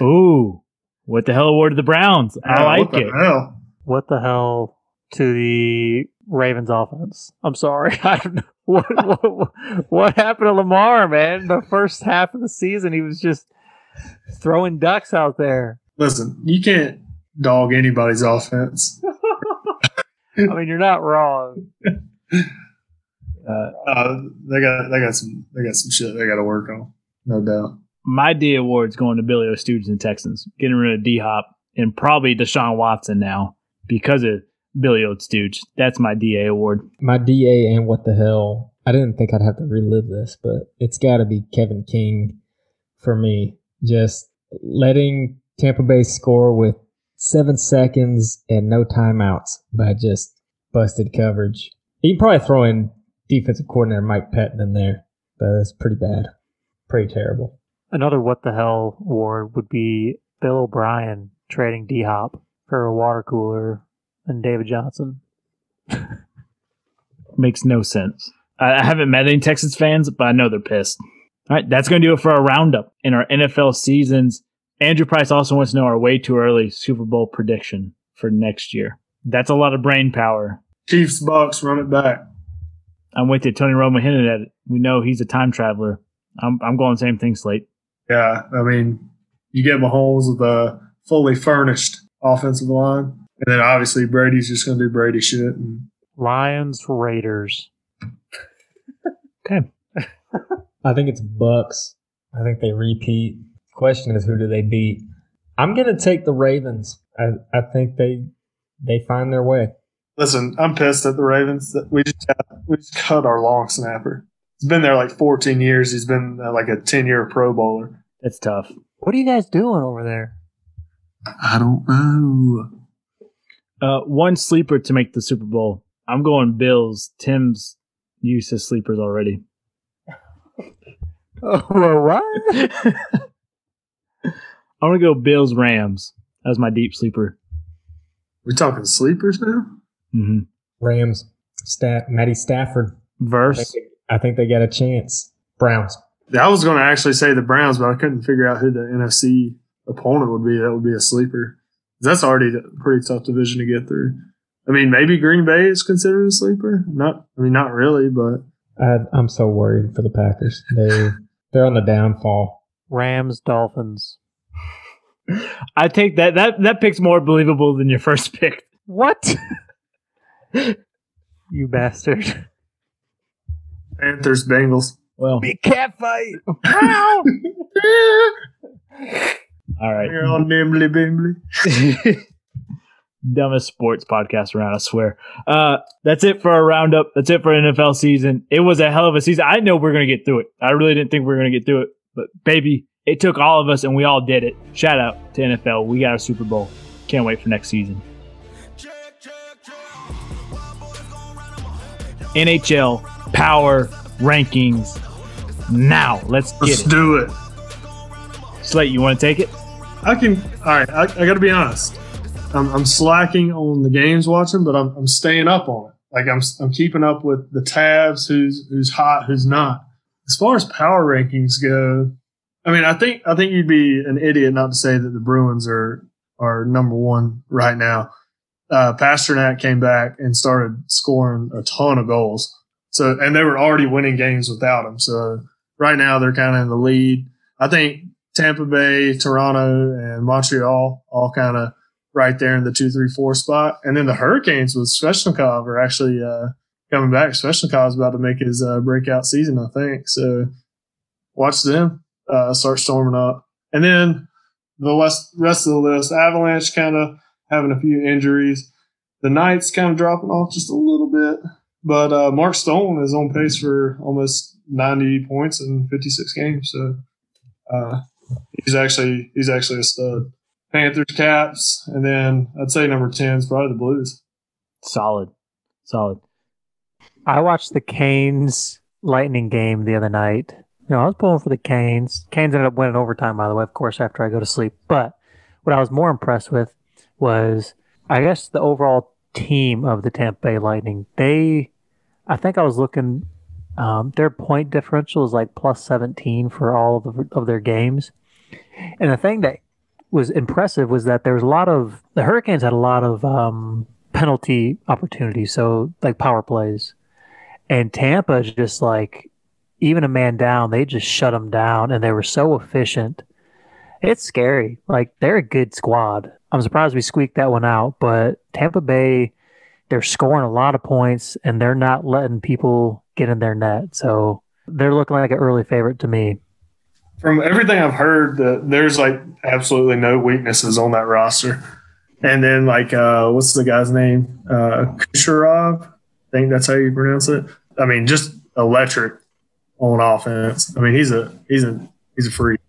Ooh. What the hell awarded the Browns? I Yeah, like what the it. Hell? What the hell to the Ravens offense? I'm sorry. I don't know. What, what, what happened to Lamar, man? The first half of the season, he was just throwing ducks out there. Listen, you can't dog anybody's offense. I mean, you're not wrong. Uh, Uh, they got they got some they got some shit they got to work on, no doubt. my D award's going to Billy O. Stooges and Texans, getting rid of D Hop and probably Deshaun Watson now because of Billy O. Stooge. That's my DA award. My DA and what the hell? I didn't think I'd have to relive this, but it's got to be Kevin King for me. Just letting Tampa Bay score with seven seconds and no timeouts by just busted coverage. You can probably throw in defensive coordinator Mike Pettine in there, but that's pretty bad. Pretty terrible. Another what the hell award would be Bill O'Brien trading D Hop for a water cooler and David Johnson. Makes no sense. I, I haven't met any Texans fans, but I know they're pissed. All right, that's going to do it for our roundup in our NFL seasons. Andrew Price also wants to know our way too early Super Bowl prediction for next year. That's a lot of brain power. Chiefs Bucks run it back. I'm with you. Tony Romo hinted at it. We know he's a time traveler. I'm, I'm going same thing, Slate. Yeah, I mean, you get Mahomes with a fully furnished offensive line, and then obviously Brady's just going to do Brady shit. And Lions Raiders. Okay. I think it's Bucks. I think they repeat. Question is, who do they beat? I'm gonna take the Ravens. I, I think they they find their way. listen, I'm pissed at the Ravens that we just got, we just cut our long snapper. He's been there like 14 years. He's been uh, like a 10 year Pro Bowler. That's tough. What are you guys doing over there? I don't know. Uh, one sleeper to make the Super Bowl. I'm going Bills. Tim's used his sleepers already. Oh, what? I'm gonna go Bills Rams as my deep sleeper. We talking sleepers now? Mm-hmm. Rams, Stat, Matty Stafford. I think, Verse. they, I think they got a chance. Browns. Yeah, I was going to actually say the Browns, but I couldn't figure out who the NFC opponent would be. That would be a sleeper. That's already a pretty tough division to get through. I mean, maybe Green Bay is considered a sleeper. Not, I mean, not really, but I, I'm so worried for the Packers. They they're on the downfall. Rams Dolphins. I take that. That that pick's more believable than your first pick. What? you bastard. Panthers, Bengals. Well, Big cat fight. All right. You're all nimbly bimbly. dumbest sports podcast around. I swear. Uh, that's it for our roundup. That's it for NFL season. It was a hell of a season. I know we're gonna get through it. I really didn't think we were gonna get through it, but baby, it took all of us, and we all did it. Shout out to NFL. We got a Super Bowl. Can't wait for next season. NHL power rankings now. Let's get Let's it. do it. Slate, you want to take it? I can. All right, I, I got to be honest. I'm, I'm slacking on the games watching, but I'm, I'm staying up on it. Like I'm I'm keeping up with the tabs, who's who's hot, who's not. As far as power rankings go, I mean, I think I think you'd be an idiot not to say that the Bruins are are number one right now. Uh, Pastrnak came back and started scoring a ton of goals. So and they were already winning games without him. So right now they're kind of in the lead. I think Tampa Bay, Toronto, and Montreal all kind of right there in the two, three, four spot. And then the Hurricanes with Svechnikov are actually uh, coming back. Svechnikov's about to make his uh, breakout season, I think. So watch them uh, start storming up. And then the rest, rest of the list, Avalanche kind of having a few injuries. The Knights kind of dropping off just a little bit. But uh, Mark Stone is on pace for almost 90 points in 56 games. So uh, he's actually he's actually a stud. Panthers, Caps, and then I'd say number 10 is probably the Blues. Solid. Solid. I watched the Canes Lightning game the other night. You know, I was pulling for the Canes. Canes ended up winning overtime, by the way, of course, after I go to sleep. But what I was more impressed with was, I guess, the overall team of the Tampa Bay Lightning. They, I think I was looking, um, their point differential is like plus 17 for all of, the, of their games. And the thing that was impressive was that there was a lot of, the Hurricanes had a lot of um, penalty opportunities, so like power plays. And Tampa is just like, even a man down, they just shut them down, and they were so efficient. It's scary. Like they're a good squad. I'm surprised we squeaked that one out, but Tampa Bay, they're scoring a lot of points, and they're not letting people get in their net. So they're looking like an early favorite to me. From everything I've heard, the, there's like absolutely no weaknesses on that roster. And then like uh, what's the guy's name? Uh, Kucherov. I think that's how you pronounce it. I mean, just electric on offense. I mean, he's a he's a he's a freak.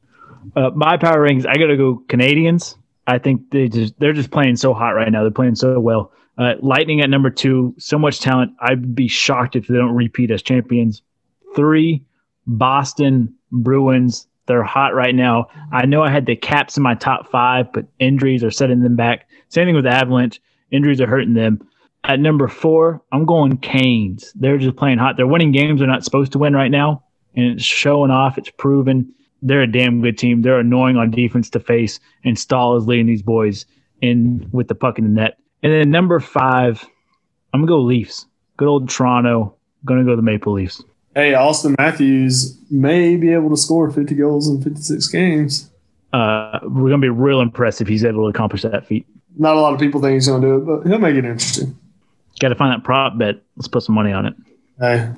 Uh, my power rings. I gotta go Canadiens. I think they just they're just playing so hot right now. They're playing so well. Uh, Lightning at number two, so much talent. I'd be shocked if they don't repeat as champions. Three, Boston Bruins. They're hot right now. I know I had the Caps in my top five, but injuries are setting them back. Same thing with Avalanche. Injuries are hurting them. At number four, I'm going Canes. They're just playing hot. They're winning games they're not supposed to win right now, and it's showing off. It's proven. They're a damn good team. They're annoying on defense to face, and Staal is leading these boys in with the puck in the net. And then number five, I'm gonna go Leafs. Good old Toronto. Gonna go the Maple Leafs. Hey, Auston Matthews may be able to score 50 goals in 56 games. Uh, we're gonna be real impressed if he's able to accomplish that feat. Not a lot of people think he's going to do it, but he'll make it interesting. Got to find that prop bet. Let's put some money on it. Hey,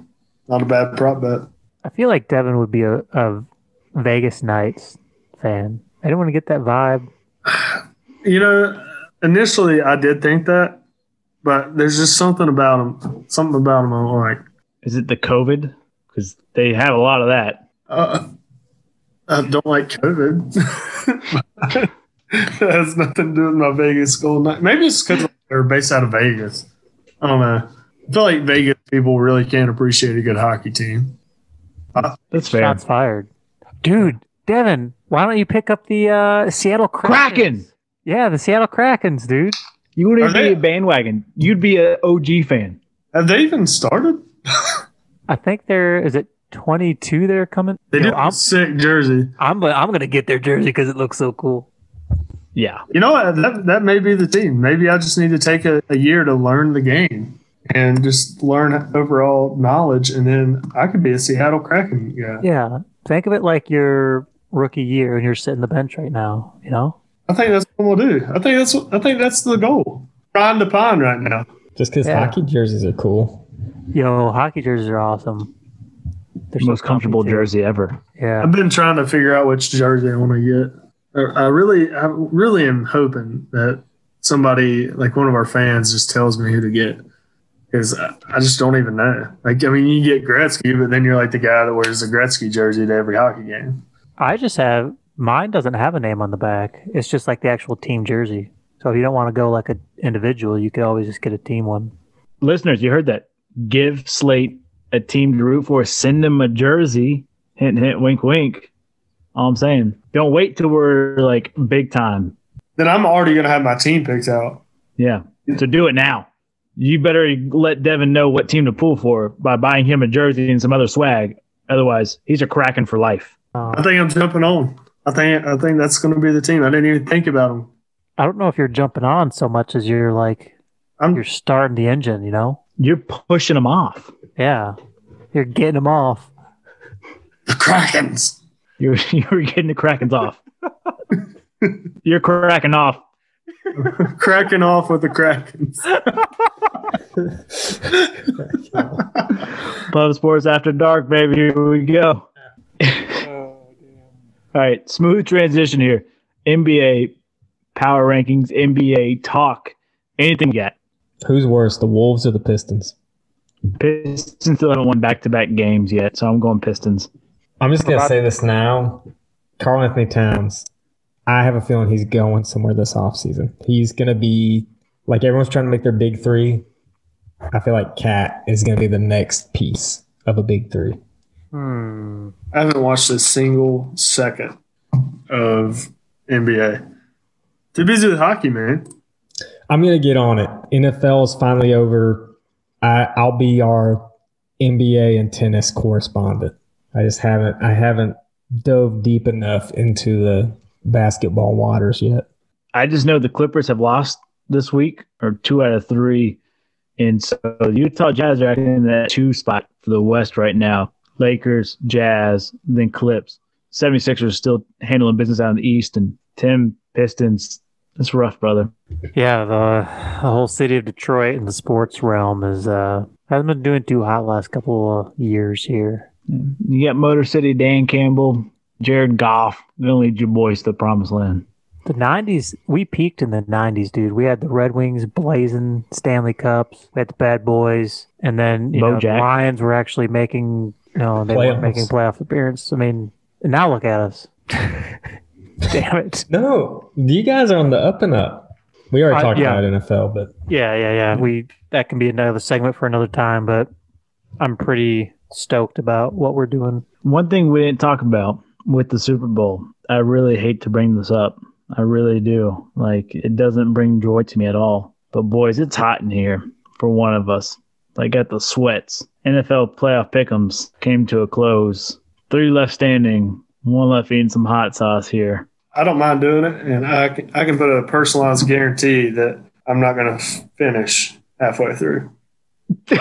not a bad prop bet. I feel like Devin would be a, a Vegas Knights fan. I didn't want to get that vibe. You know, initially I did think that, but there's just something about them. Something about them I'm like, Is it the COVID? Because they have a lot of that. uh, I don't like COVID. that has nothing to do with my Vegas school. Maybe it's because they're based out of Vegas. I don't know. I feel like Vegas people really can't appreciate a good hockey team. That's fair. Shots fired. Dude, Devin, why don't you pick up the uh, Seattle Krakens? Kraken. Yeah, the Seattle Krakens, dude. You wouldn't Are be they- a bandwagon. You'd be an OG fan. Have they even started? I think they're. Is it 22 they're coming. They Yo, did I'm, a sick jersey. I'm I'm gonna get their jersey because it looks so cool. Yeah. You know what? That, that may be the team. Maybe I just need to take a, a year to learn the game and just learn overall knowledge, and then I could be a Seattle Kraken guy. Yeah, think of it like your rookie year and you're sitting the bench right now. You know. I think that's what we'll do. I think that's I think that's the goal. Trying to pond right now. Just because Yeah. hockey jerseys are cool. Yo, hockey jerseys are awesome. They're so Most comfortable comfy, too. jersey ever. Yeah. I've been trying to figure out which jersey I want to get. I I really, I really am hoping that somebody like one of our fans just tells me who to get because I, I just don't even know. Like, I mean, you get Gretzky, but then you're like the guy that wears the Gretzky jersey to every hockey game. I just have mine doesn't have a name on the back. It's just like the actual team jersey. So if you don't want to go like an individual, you could always just get a team one. Listeners, you heard that. Give Slate a team to root for. Send them a jersey. Hint, hint, wink, wink. All I'm saying. Don't wait till we're like big time. Then I'm already gonna have my team picked out. Yeah. So do it now. You better let Devin know what team to pull for by buying him a jersey and some other swag. Otherwise, he's a Kraken for life. I think I'm jumping on. I think I think that's going to be the team. I didn't even think about them. I don't know if you're jumping on so much as you're like I'm you're starting the engine. You know? You're pushing them off. Yeah, you're getting them off. the Krakens. You're you're getting the Krakens off. you're cracking off. Cracking off with the Krakens. Pub Sports After Dark, baby. Here we go. All right, smooth transition here. NBA power rankings, NBA talk, anything yet. Who's worse, the Wolves or the Pistons? Pistons still haven't won back to back games yet, so I'm going Pistons. I'm just gonna About- say this now. Karl-Anthony Towns. I have a feeling he's going somewhere this offseason. He's gonna be like everyone's trying to make their big three. I feel like Cat is gonna be the next piece of a big three. Hmm. I haven't watched a single second of NBA. Too busy with hockey, man. I'm gonna get on it. NFL is finally over. I, I'll be our NBA and tennis correspondent. I just haven't I haven't dove deep enough into the basketball waters yet. I just know the Clippers have lost this week, or two out of three. And so Utah Jazz are actually in that two spot for the West right now. Lakers, Jazz, then Clips. 76ers still handling business out in the East, and Tim Pistons. It's rough, brother. Yeah, the, the whole city of Detroit in the sports realm is uh hasn't been doing too hot last couple of years here. You got Motor City, Dan Campbell, Jared Goff. They'll lead your boys to the promised land. The '90s, we peaked in the '90s, dude. We had the Red Wings blazing Stanley Cups. We had the Bad Boys, and then you know the Lions were actually making, you know, they weren't making playoff appearances. I mean, now look at us. Damn it. No, you guys are on the up and up. We already Uh, talked yeah. about NFL, but Yeah, yeah, yeah. We that can be another segment for another time, but I'm pretty stoked about what we're doing. One thing we didn't talk about with the Super Bowl, I really hate to bring this up. I really do. Like, it doesn't bring joy to me at all. But, boys, it's hot in here for one of us. I got the sweats. NFL playoff pickums came to a close. Three left standing, one left eating some hot sauce here. I don't mind doing it, and I can, I can put a personalized guarantee that I'm not going to finish halfway through.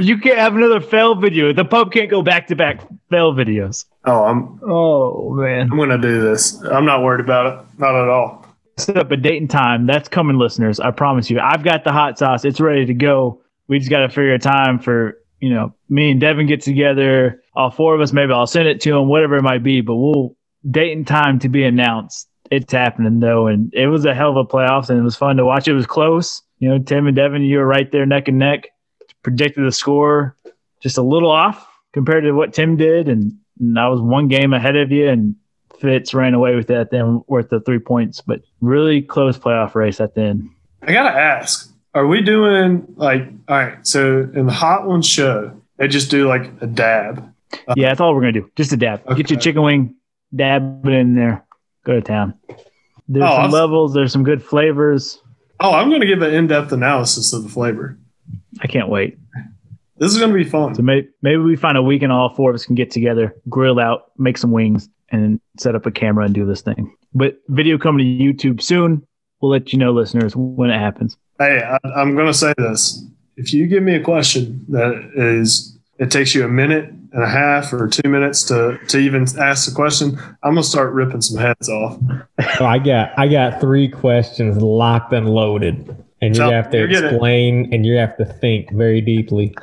You can't have another fail video. The pub can't go back to back fail videos. Oh, I'm Oh, man. I'm going to do this. I'm not worried about it, not at all. Set up a date and time. That's coming, listeners. I promise you. I've got the hot sauce. It's ready to go. We just got to figure a time for, you know, me and Devin get together. All four of us, maybe I'll send it to him, whatever it might be. But we'll date and time to be announced. It's happening though, and it was a hell of a playoffs, and it was fun to watch. It was close. You know, Tim and Devin, you were right there neck and neck. Predicted the score just a little off compared to what Tim did, and, and I was one game ahead of you, and Fitz ran away with that then worth the three points, but really close playoff race at the end. I got to ask are we doing like, all right, so in the Hot Ones show, they just do like a dab. Uh, yeah, that's all we're gonna do. Just a dab. Get your chicken wing, dab it in there, go to town. There's Oh, some levels, there's some good flavors. Oh, I'm to give an in depth analysis of the flavor. I can't wait. This is going to be fun. So maybe maybe we find a weekend all four of us can get together, grill out, make some wings, and set up a camera and do this thing. But video coming to YouTube soon. We'll let you know, listeners, when it happens. Hey, I, I'm going to say this. If you give me a question that is, it takes you a minute and a half or two minutes to, to even ask the question, I'm going to start ripping some heads off. So I got I got three questions locked and loaded, and you So, have to you're explain and you have to think very deeply.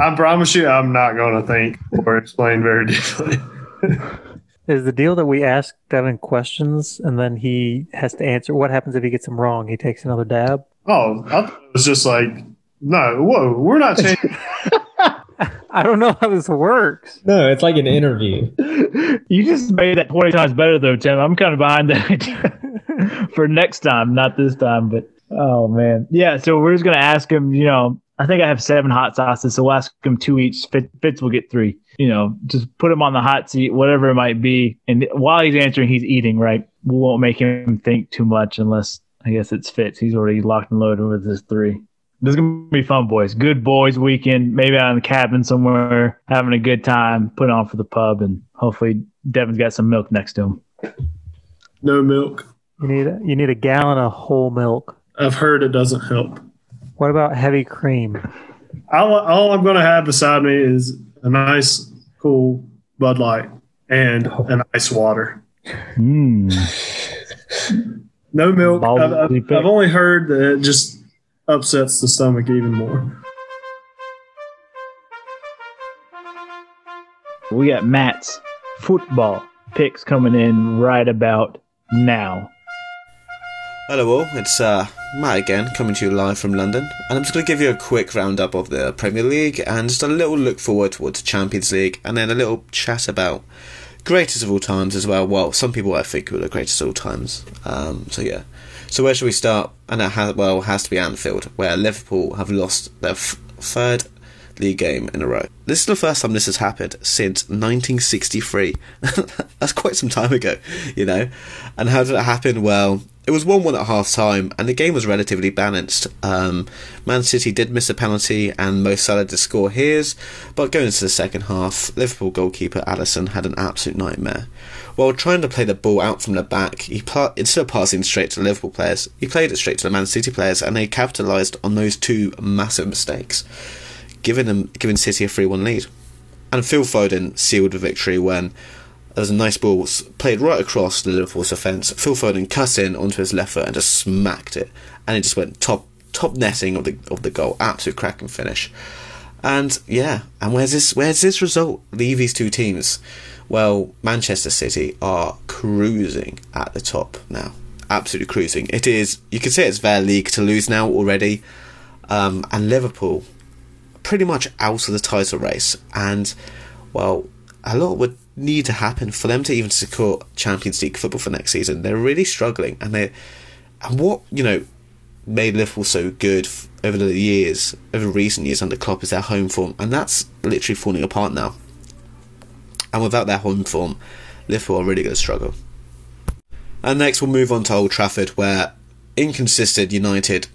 I promise you, I'm not going to think or explain very deeply. Is the deal that we ask Devin questions and then he has to answer? What happens if he gets them wrong? He takes another dab. Oh, I thought it was just like, no, whoa, we're not changing. I don't know how this works. No, it's like an interview. You just made that 20 times better, though, Tim. I'm kind of behind that idea for next time, not this time, but oh, man. Yeah, so we're just going to ask him, you know, I think I have seven hot sauces, so we'll ask him two each. Fitz, Fitz will get three. You know, just put him on the hot seat, whatever it might be. And while he's answering, he's eating, right? We won't make him think too much unless I guess it's Fitz. He's already locked and loaded with his three. This is gonna be fun, boys. Good boys weekend. Maybe out in the cabin somewhere, having a good time. Put on for the pub, and hopefully Devin's got some milk next to him. no milk. You need a, you need a gallon of whole milk. I've heard it doesn't help. What about heavy cream? All, all I'm going to have beside me is a nice, cool Bud Light and an ice water. Mm. No milk. I've, I've. I've only heard that it just upsets the stomach even more. We got Matt's football picks coming in right about now. Hello all, it's uh, Matt again, coming to you live from London, and I'm just going to give you a quick roundup of the Premier League and just a little look forward towards Champions League, and then a little chat about greatest of all times as well. Well, some people I think were the greatest of all times. Um, so yeah, so where should we start? And it has, well, has to be Anfield, where Liverpool have lost their f- third league game in a row. This is the first time this has happened since 1963. That's quite some time ago, you know. And how did it happen? Well, it was 1 1 at half time, and the game was relatively balanced. Um, Man City did miss a penalty, and Mo Salah did score his, but going into the second half, Liverpool goalkeeper Alisson had an absolute nightmare. While trying to play the ball out from the back, he pla- instead of passing straight to the Liverpool players, he played it straight to the Man City players, and they capitalised on those two massive mistakes giving them giving City a 3 1 lead. And Phil Foden sealed the victory when there was a nice ball played right across the Liverpool's defence. Phil Foden cut in onto his left foot and just smacked it, and it just went top top netting of the of the goal. Absolute cracking finish. And yeah, and where's this where's this result leave these two teams? Well, Manchester City are cruising at the top now. Absolutely cruising. It is you could say it's their league to lose now already. Um, and Liverpool pretty much out of the title race, and well, a lot would need to happen for them to even secure Champions League football for next season. They're really struggling, and they and what you know made Liverpool so good over the years, over recent years under Klopp is their home form, and that's literally falling apart now. And without their home form, Liverpool are really going to struggle. And next, we'll move on to Old Trafford, where inconsistent United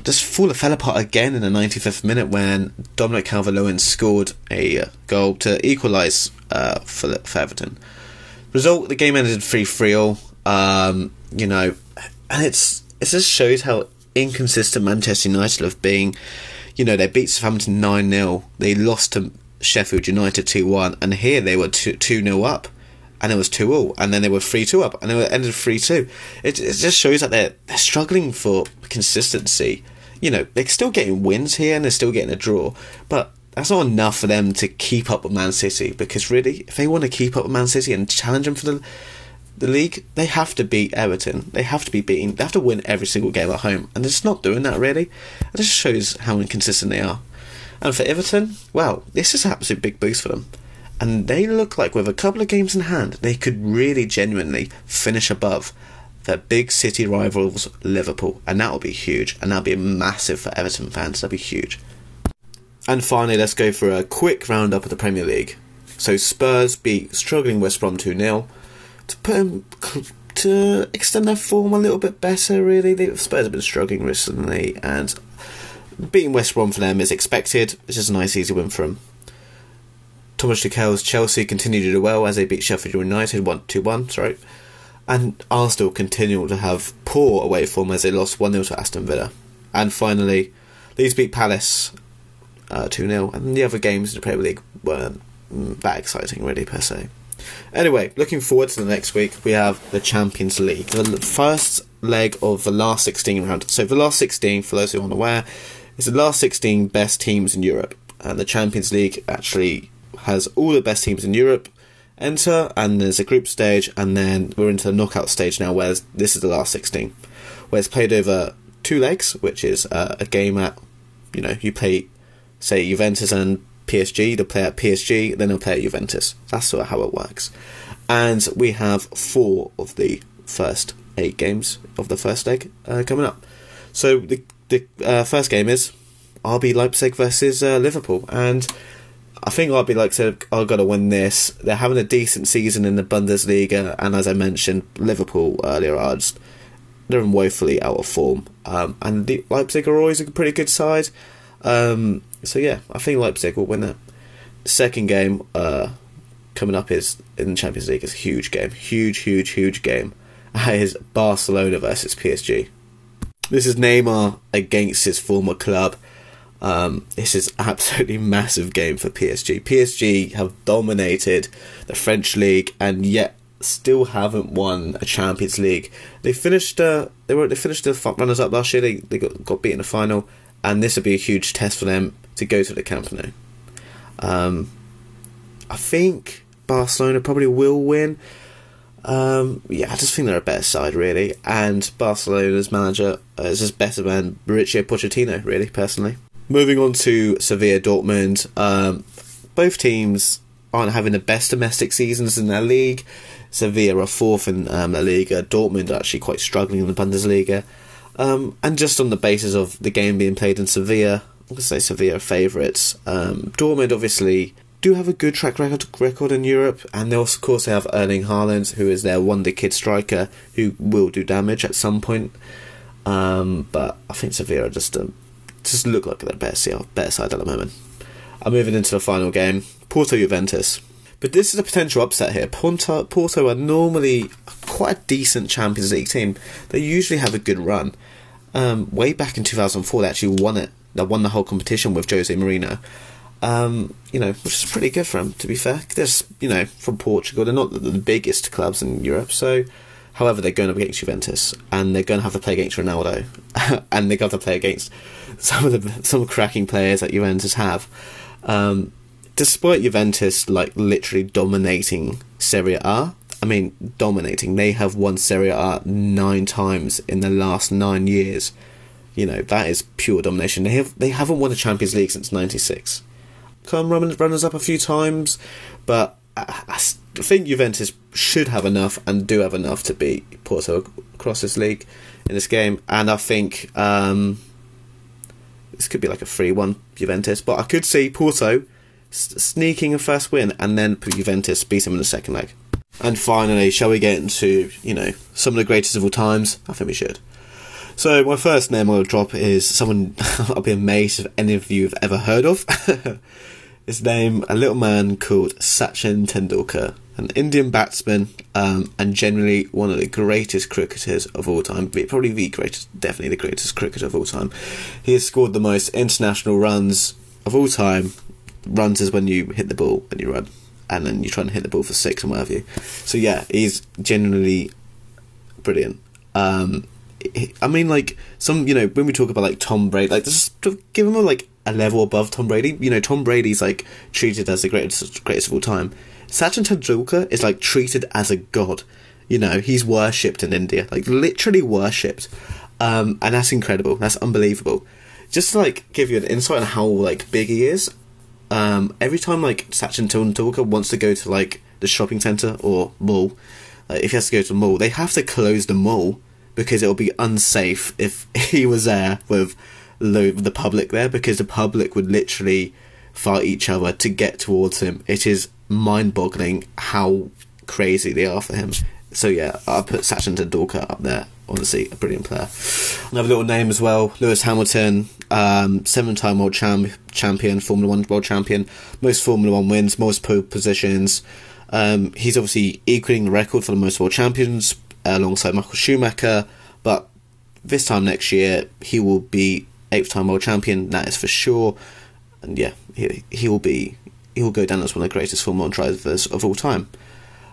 just fall fell apart again in the 95th minute when Dominic Calvert-Lewin scored a goal to equalise uh, for, for Everton. Result: the game ended three 3 all. Um, you know, and it's it just shows how inconsistent Manchester United have been. You know, they beat Southampton nine 0 They lost to Sheffield United two one, and here they were two 0 up and it was 2 all, and then they were 3 2 up, and it ended 3 2. It, it just shows that they're, they're struggling for consistency. You know, they're still getting wins here and they're still getting a draw, but that's not enough for them to keep up with Man City because, really, if they want to keep up with Man City and challenge them for the, the league, they have to beat Everton. They have to be beaten. They have to win every single game at home, and they're just not doing that, really. It just shows how inconsistent they are. And for Everton, well, this is an absolute big boost for them and they look like with a couple of games in hand, they could really genuinely finish above their big city rivals Liverpool, and that will be huge, and that'll be massive for Everton fans. That'll be huge. And finally, let's go for a quick roundup of the Premier League. So Spurs beat struggling West Brom two 0 to put them to extend their form a little bit better. Really, they, Spurs have been struggling recently, and beating West Brom for them is expected. It's just a nice, easy win for them. Thomas Tuchel's Chelsea continued to do well as they beat Sheffield United 1 2 1, sorry. And Arsenal continued to have poor away form as they lost 1 0 to Aston Villa. And finally, Leeds beat Palace uh, 2 0, and the other games in the Premier League weren't that exciting, really, per se. Anyway, looking forward to the next week, we have the Champions League. The first leg of the last 16 round. So, the last 16, for those who aren't aware, is the last 16 best teams in Europe. And the Champions League actually has all the best teams in Europe enter, and there's a group stage, and then we're into the knockout stage now, where this is the last 16, where it's played over two legs, which is uh, a game at, you know, you play, say, Juventus and PSG, they'll play at PSG, then they'll play at Juventus. That's sort of how it works. And we have four of the first eight games of the first leg uh, coming up. So the the uh, first game is RB Leipzig versus uh, Liverpool, and I think RB Leipzig are going to win this. They're having a decent season in the Bundesliga, and as I mentioned, Liverpool earlier are just they're woefully out of form, um, and the Leipzig are always a pretty good side. Um, so yeah, I think Leipzig will win it. Second game uh, coming up is in the Champions League. is a huge game, huge, huge, huge game. Is Barcelona versus PSG. This is Neymar against his former club. Um, this is absolutely massive game for PSG. PSG have dominated the French league and yet still haven't won a Champions League. They finished uh, they were they finished the runners up last year. They they got, got beat in the final, and this would be a huge test for them to go to the Camp Nou. Um, I think Barcelona probably will win. Um, yeah, I just think they're a better side, really. And Barcelona's manager is just better than Mauricio Pochettino, really, personally. Moving on to Sevilla Dortmund. Um, both teams aren't having the best domestic seasons in their league. Sevilla are fourth in um, La Liga. Dortmund are actually quite struggling in the Bundesliga. Um, and just on the basis of the game being played in Sevilla, I'm going to say Sevilla favourites. Um, Dortmund obviously do have a good track record, record in Europe, and they also, of course, they have Erling Haaland, who is their wonder kid striker, who will do damage at some point. Um, but I think Sevilla are just um, just look like they're better, better side at the moment. I'm moving into the final game, Porto Juventus. But this is a potential upset here. Porto, Porto are normally quite a decent Champions League team. They usually have a good run. Um, way back in 2004, they actually won it. They won the whole competition with Jose Mourinho. Um, you know, which is pretty good for them, to be fair. They're, you know, from Portugal. They're not the, the biggest clubs in Europe, so However, they're going up against Juventus, and they're going to have to play against Ronaldo, and they're going to play against some of the some cracking players that Juventus have. Um, despite Juventus like literally dominating Serie A, I mean dominating, they have won Serie A nine times in the last nine years. You know that is pure domination. They have they haven't won a Champions League since '96. Come runners up a few times, but I, I think Juventus should have enough and do have enough to beat Porto across this league in this game, and I think um, this could be like a three-one Juventus, but I could see Porto sneaking a first win and then Juventus beat them in the second leg. And finally, shall we get into you know some of the greatest of all times? I think we should. So my first name I'll drop is someone I'll be amazed if any of you have ever heard of. His name, a little man called Sachin Tendulkar, an Indian batsman, um, and generally one of the greatest cricketers of all time. Probably the greatest, definitely the greatest cricketer of all time. He has scored the most international runs of all time. Runs is when you hit the ball and you run, and then you try and hit the ball for six and what have you. So yeah, he's genuinely brilliant. Um, I mean, like some, you know, when we talk about like Tom Brady, like just give him a like a level above Tom Brady. You know, Tom Brady's like treated as the greatest greatest of all time. Sachin Tendulkar is like treated as a god. You know, he's worshipped in India, like literally worshipped, um, and that's incredible. That's unbelievable. Just to like give you an insight on how like big he is. Um, every time like Sachin Tendulkar wants to go to like the shopping center or mall, if he has to go to the mall, they have to close the mall because it'll be unsafe if he was there with the public there because the public would literally fight each other to get towards him. It is mind boggling how crazy they are for him. So yeah, I'll put Sachin Tendulkar up there. Honestly, a brilliant player. Another little name as well, Lewis Hamilton, um, seven-time world champ- champion, Formula One world champion, most Formula One wins, most pole positions. Um, he's obviously equaling the record for the most world champions alongside Michael Schumacher, but this time next year he will be eighth time world champion, that is for sure. And yeah, he he will be he will go down as one of the greatest Formula One drivers of all time.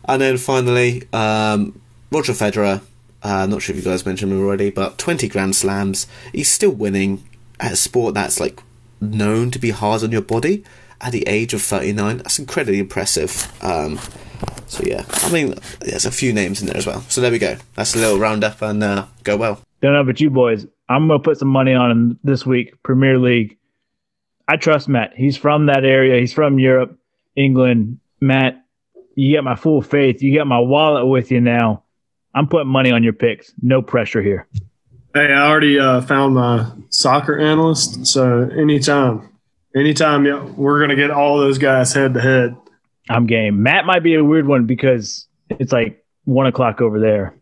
And then finally, um, Roger Federer. Uh, not sure if you guys mentioned him already, but 20 Grand Slams. He's still winning at a sport that's like known to be hard on your body at the age of 39. That's incredibly impressive. Um, So yeah, I mean, there's a few names in there as well. So there we go. That's a little roundup and uh, go well. Don't know about you boys. I'm gonna put some money on this week. Premier League. I trust Matt. He's from that area. He's from Europe, England. Matt, you get my full faith. You got my wallet with you now. I'm putting money on your picks. No pressure here. Hey, I already uh, found my soccer analyst. So anytime, anytime, yeah, we're gonna get all those guys head to head. I'm game. Matt might be a weird one because it's like one o'clock over there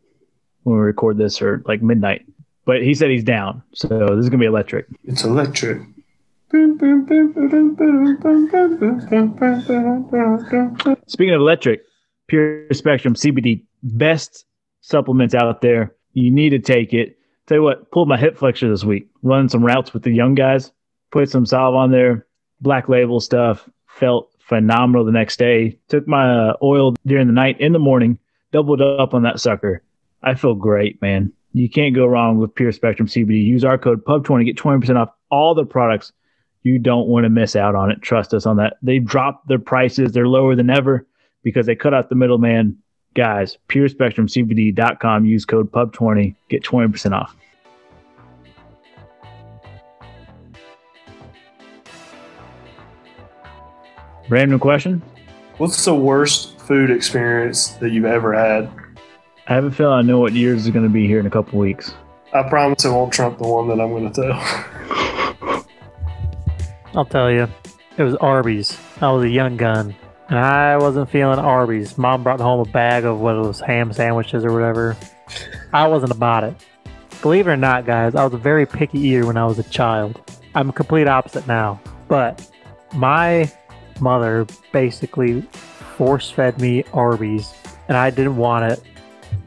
when we record this, or like midnight. But he said he's down, so this is gonna be electric. It's electric. Speaking of electric, Pure Spectrum CBD, best supplements out there. You need to take it. Tell you what, pulled my hip flexor this week, running some routes with the young guys, put some salve on there, black label stuff, felt phenomenal the next day. Took my uh, oil during the night in the morning, doubled up on that sucker. I feel great, man. You can't go wrong with Pure Spectrum CBD. Use our code PUB20, get 20% off all the products. You don't want to miss out on it. Trust us on that. They dropped their prices. They're lower than ever because they cut out the middleman. Guys, purespectrumcbd.com. Use code PUB20, get 20% off. Random question. What's the worst food experience that you've ever had? I have a feeling I know what yours is going to be here in a couple weeks. I promise it won't trump the one that I'm going to tell. I'll tell you, it was Arby's. I was a young gun, and I wasn't feeling Arby's. Mom brought home a bag of what it was ham sandwiches or whatever. I wasn't about it. Believe it or not, guys, I was a very picky eater when I was a child. I'm a complete opposite now, but my mother basically force fed me Arby's, and I didn't want it,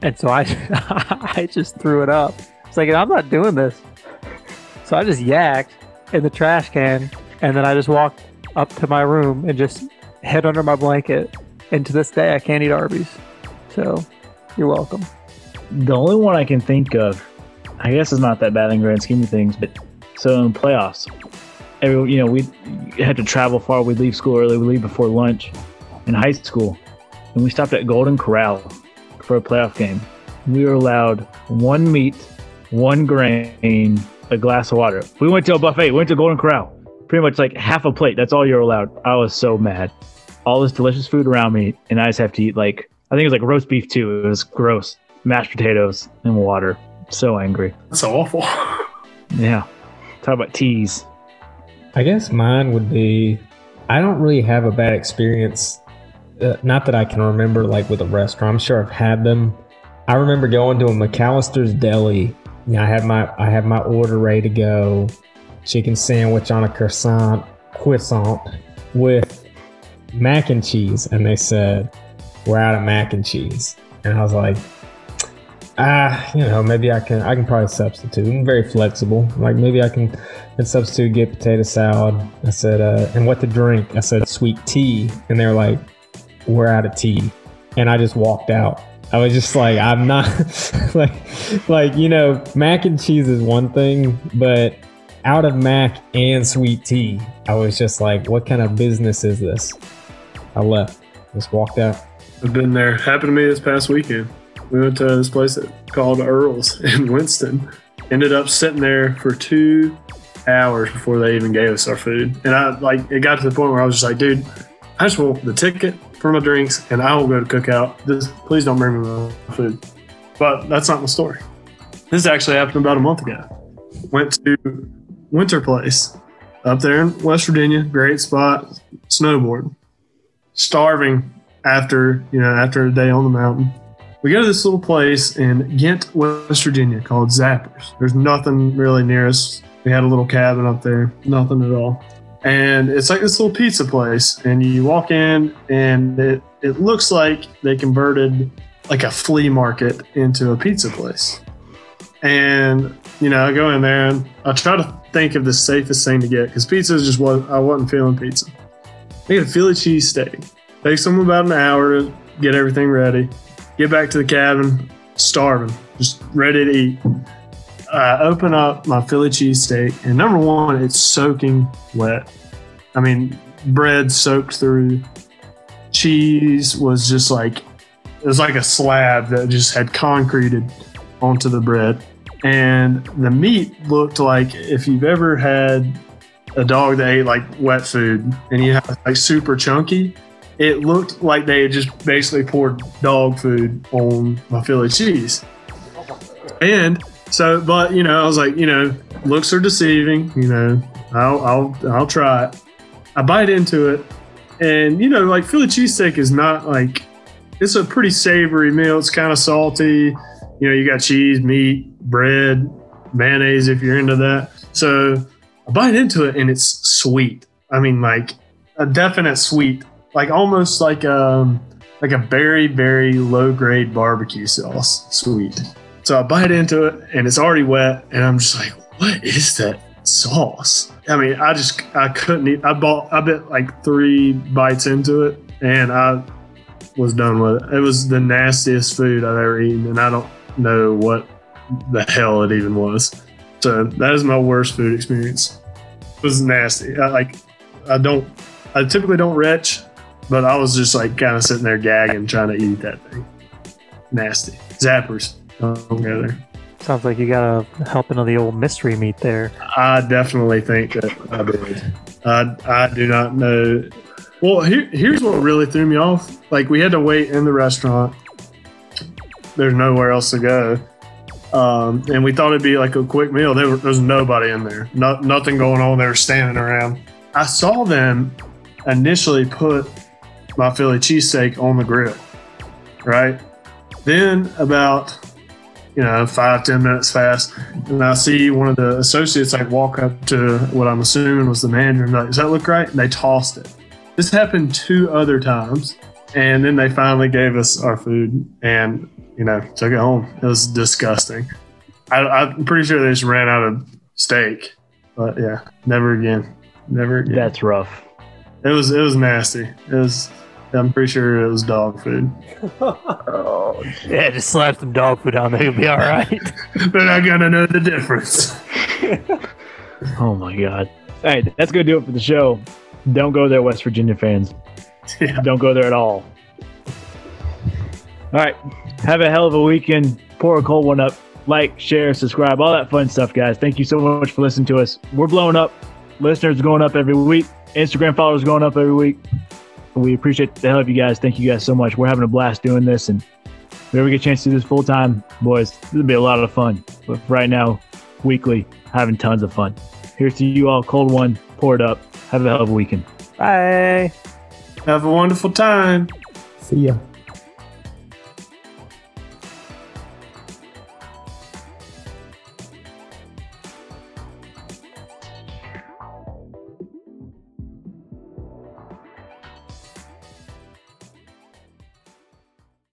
and so I I just threw it up. It's like I'm not doing this, so I just yacked in the trash can, and then I just walked up to my room and just hid under my blanket. And to this day, I can't eat Arby's. So you're welcome. The only one I can think of, I guess, is not that bad in grand scheme of things, but so in playoffs, every you know we had to travel far. We'd leave school early. We leave before lunch in high school, and we stopped at Golden Corral for a playoff game. We were allowed one meat, one grain, a glass of water. We went to a buffet. We went to Golden Corral. Pretty much like half a plate. That's all you're allowed. I was so mad. All this delicious food around me, and I just have to eat like I think it was like roast beef too. It was gross. Mashed potatoes and water. So angry. That's awful. Yeah. Talk about teas. I guess mine would be I don't really have a bad experience. Uh, not that I can remember, like with a restaurant. I'm sure I've had them. I remember going to a McAllister's Deli. You know, I had my I had my order ready to go. Chicken sandwich on a croissant, croissant with mac and cheese, and they said we're out of mac and cheese, and I was like, ah, you know, maybe I can I can probably substitute. I'm very flexible. Like maybe I can, can substitute get potato salad. I said, uh, and what to drink? I said sweet tea, and they're like, we're out of tea, and I just walked out. I was just like, I'm not like like you know, mac and cheese is one thing, but out of mac and sweet tea, I was just like, what kind of business is this? I left. Just walked out. I've been there. Happened to me this past weekend. We went to this place called Earl's in Winston. Ended up sitting there for two hours before they even gave us our food. And I like it got to the point where I was just like, dude, I just want the ticket for my drinks and I will go to cookout. Just please don't bring me my food. But that's not my story. This actually happened about a month ago. Went to Winterplace up there in West Virginia. Great spot. Snowboard. Starving after you know after a day on the mountain. We go to this little place in Ghent, West Virginia called Zappers. There's nothing really near us. We had a little cabin up there, nothing at all. And it's like this little pizza place. And you walk in, and it, it looks like they converted like a flea market into a pizza place. And, you know, I go in there and I try to think of the safest thing to get because pizza is just what I wasn't feeling pizza. I get a Philly cheese steak. Takes them about an hour to get everything ready. Get back to the cabin, starving, just ready to eat. I open up my Philly cheesesteak, and number one, it's soaking wet. I mean, bread soaked through. Cheese was just like it was like a slab that just had concreted onto the bread. And the meat looked like if you've ever had a dog that ate like wet food and you have like super chunky, it looked like they had just basically poured dog food on my Philly cheese. And so, but you know, I was like, you know, looks are deceiving. You know, I'll I'll I'll try it. I bite into it, and you know, like Philly cheesesteak is not like it's a pretty savory meal. It's kind of salty. You know, you got cheese, meat, bread, mayonnaise if you're into that. So I bite into it, and it's sweet. I mean, like a definite sweet, like almost like um like a very very low grade barbecue sauce sweet. So I bite into it and it's already wet, and I'm just like, what is that sauce? I mean, I just I couldn't eat. I bought I bit like three bites into it, and I was done with it. It was the nastiest food I've ever eaten, and I don't know what the hell it even was. So that is my worst food experience. It was nasty. I like I don't I typically don't retch, but I was just like kind of sitting there gagging trying to eat that thing. Nasty. Zappers. Don't go there. Sounds like you got a helping of the old mystery meat there. I definitely think that I did. I, I do not know. Well, here, here's what really threw me off. Like, we had to wait in the restaurant. There's nowhere else to go. Um, and we thought it'd be like a quick meal. There, was nobody in there. No, nothing going on. They were standing around. I saw them initially put my Philly cheesesteak on the grill, right? Then about you know, five, ten minutes fast. And I see one of the associates like walk up to what I'm assuming was the manager and like, does that look right? And they tossed it. This happened two other times. And then they finally gave us our food and, you know, took it home. It was disgusting. I, I'm pretty sure they just ran out of steak. But yeah, never again. Never again. That's rough. it was it was nasty. It was I'm pretty sure it was dog food. Oh, yeah, just slap some dog food on there, you'll be all right. But I gotta know the difference. Oh my god. All right, that's gonna do it for the show. Don't go there, West Virginia fans. Yeah. Don't go there at all. All right, have a hell of a weekend. Pour a cold one up. Like, share, subscribe, all that fun stuff, guys. Thank you so much for listening to us. We're blowing up. Listeners going up every week. Instagram followers going up every week. We appreciate the hell of you guys. Thank you guys so much. We're having a blast doing this, and if we ever get a chance to do this full time, boys, this will be a lot of fun. But right now, weekly, having tons of fun. Here's to you all. Cold one, pour it up. Have a hell of a weekend. Bye. Have a wonderful time. See ya.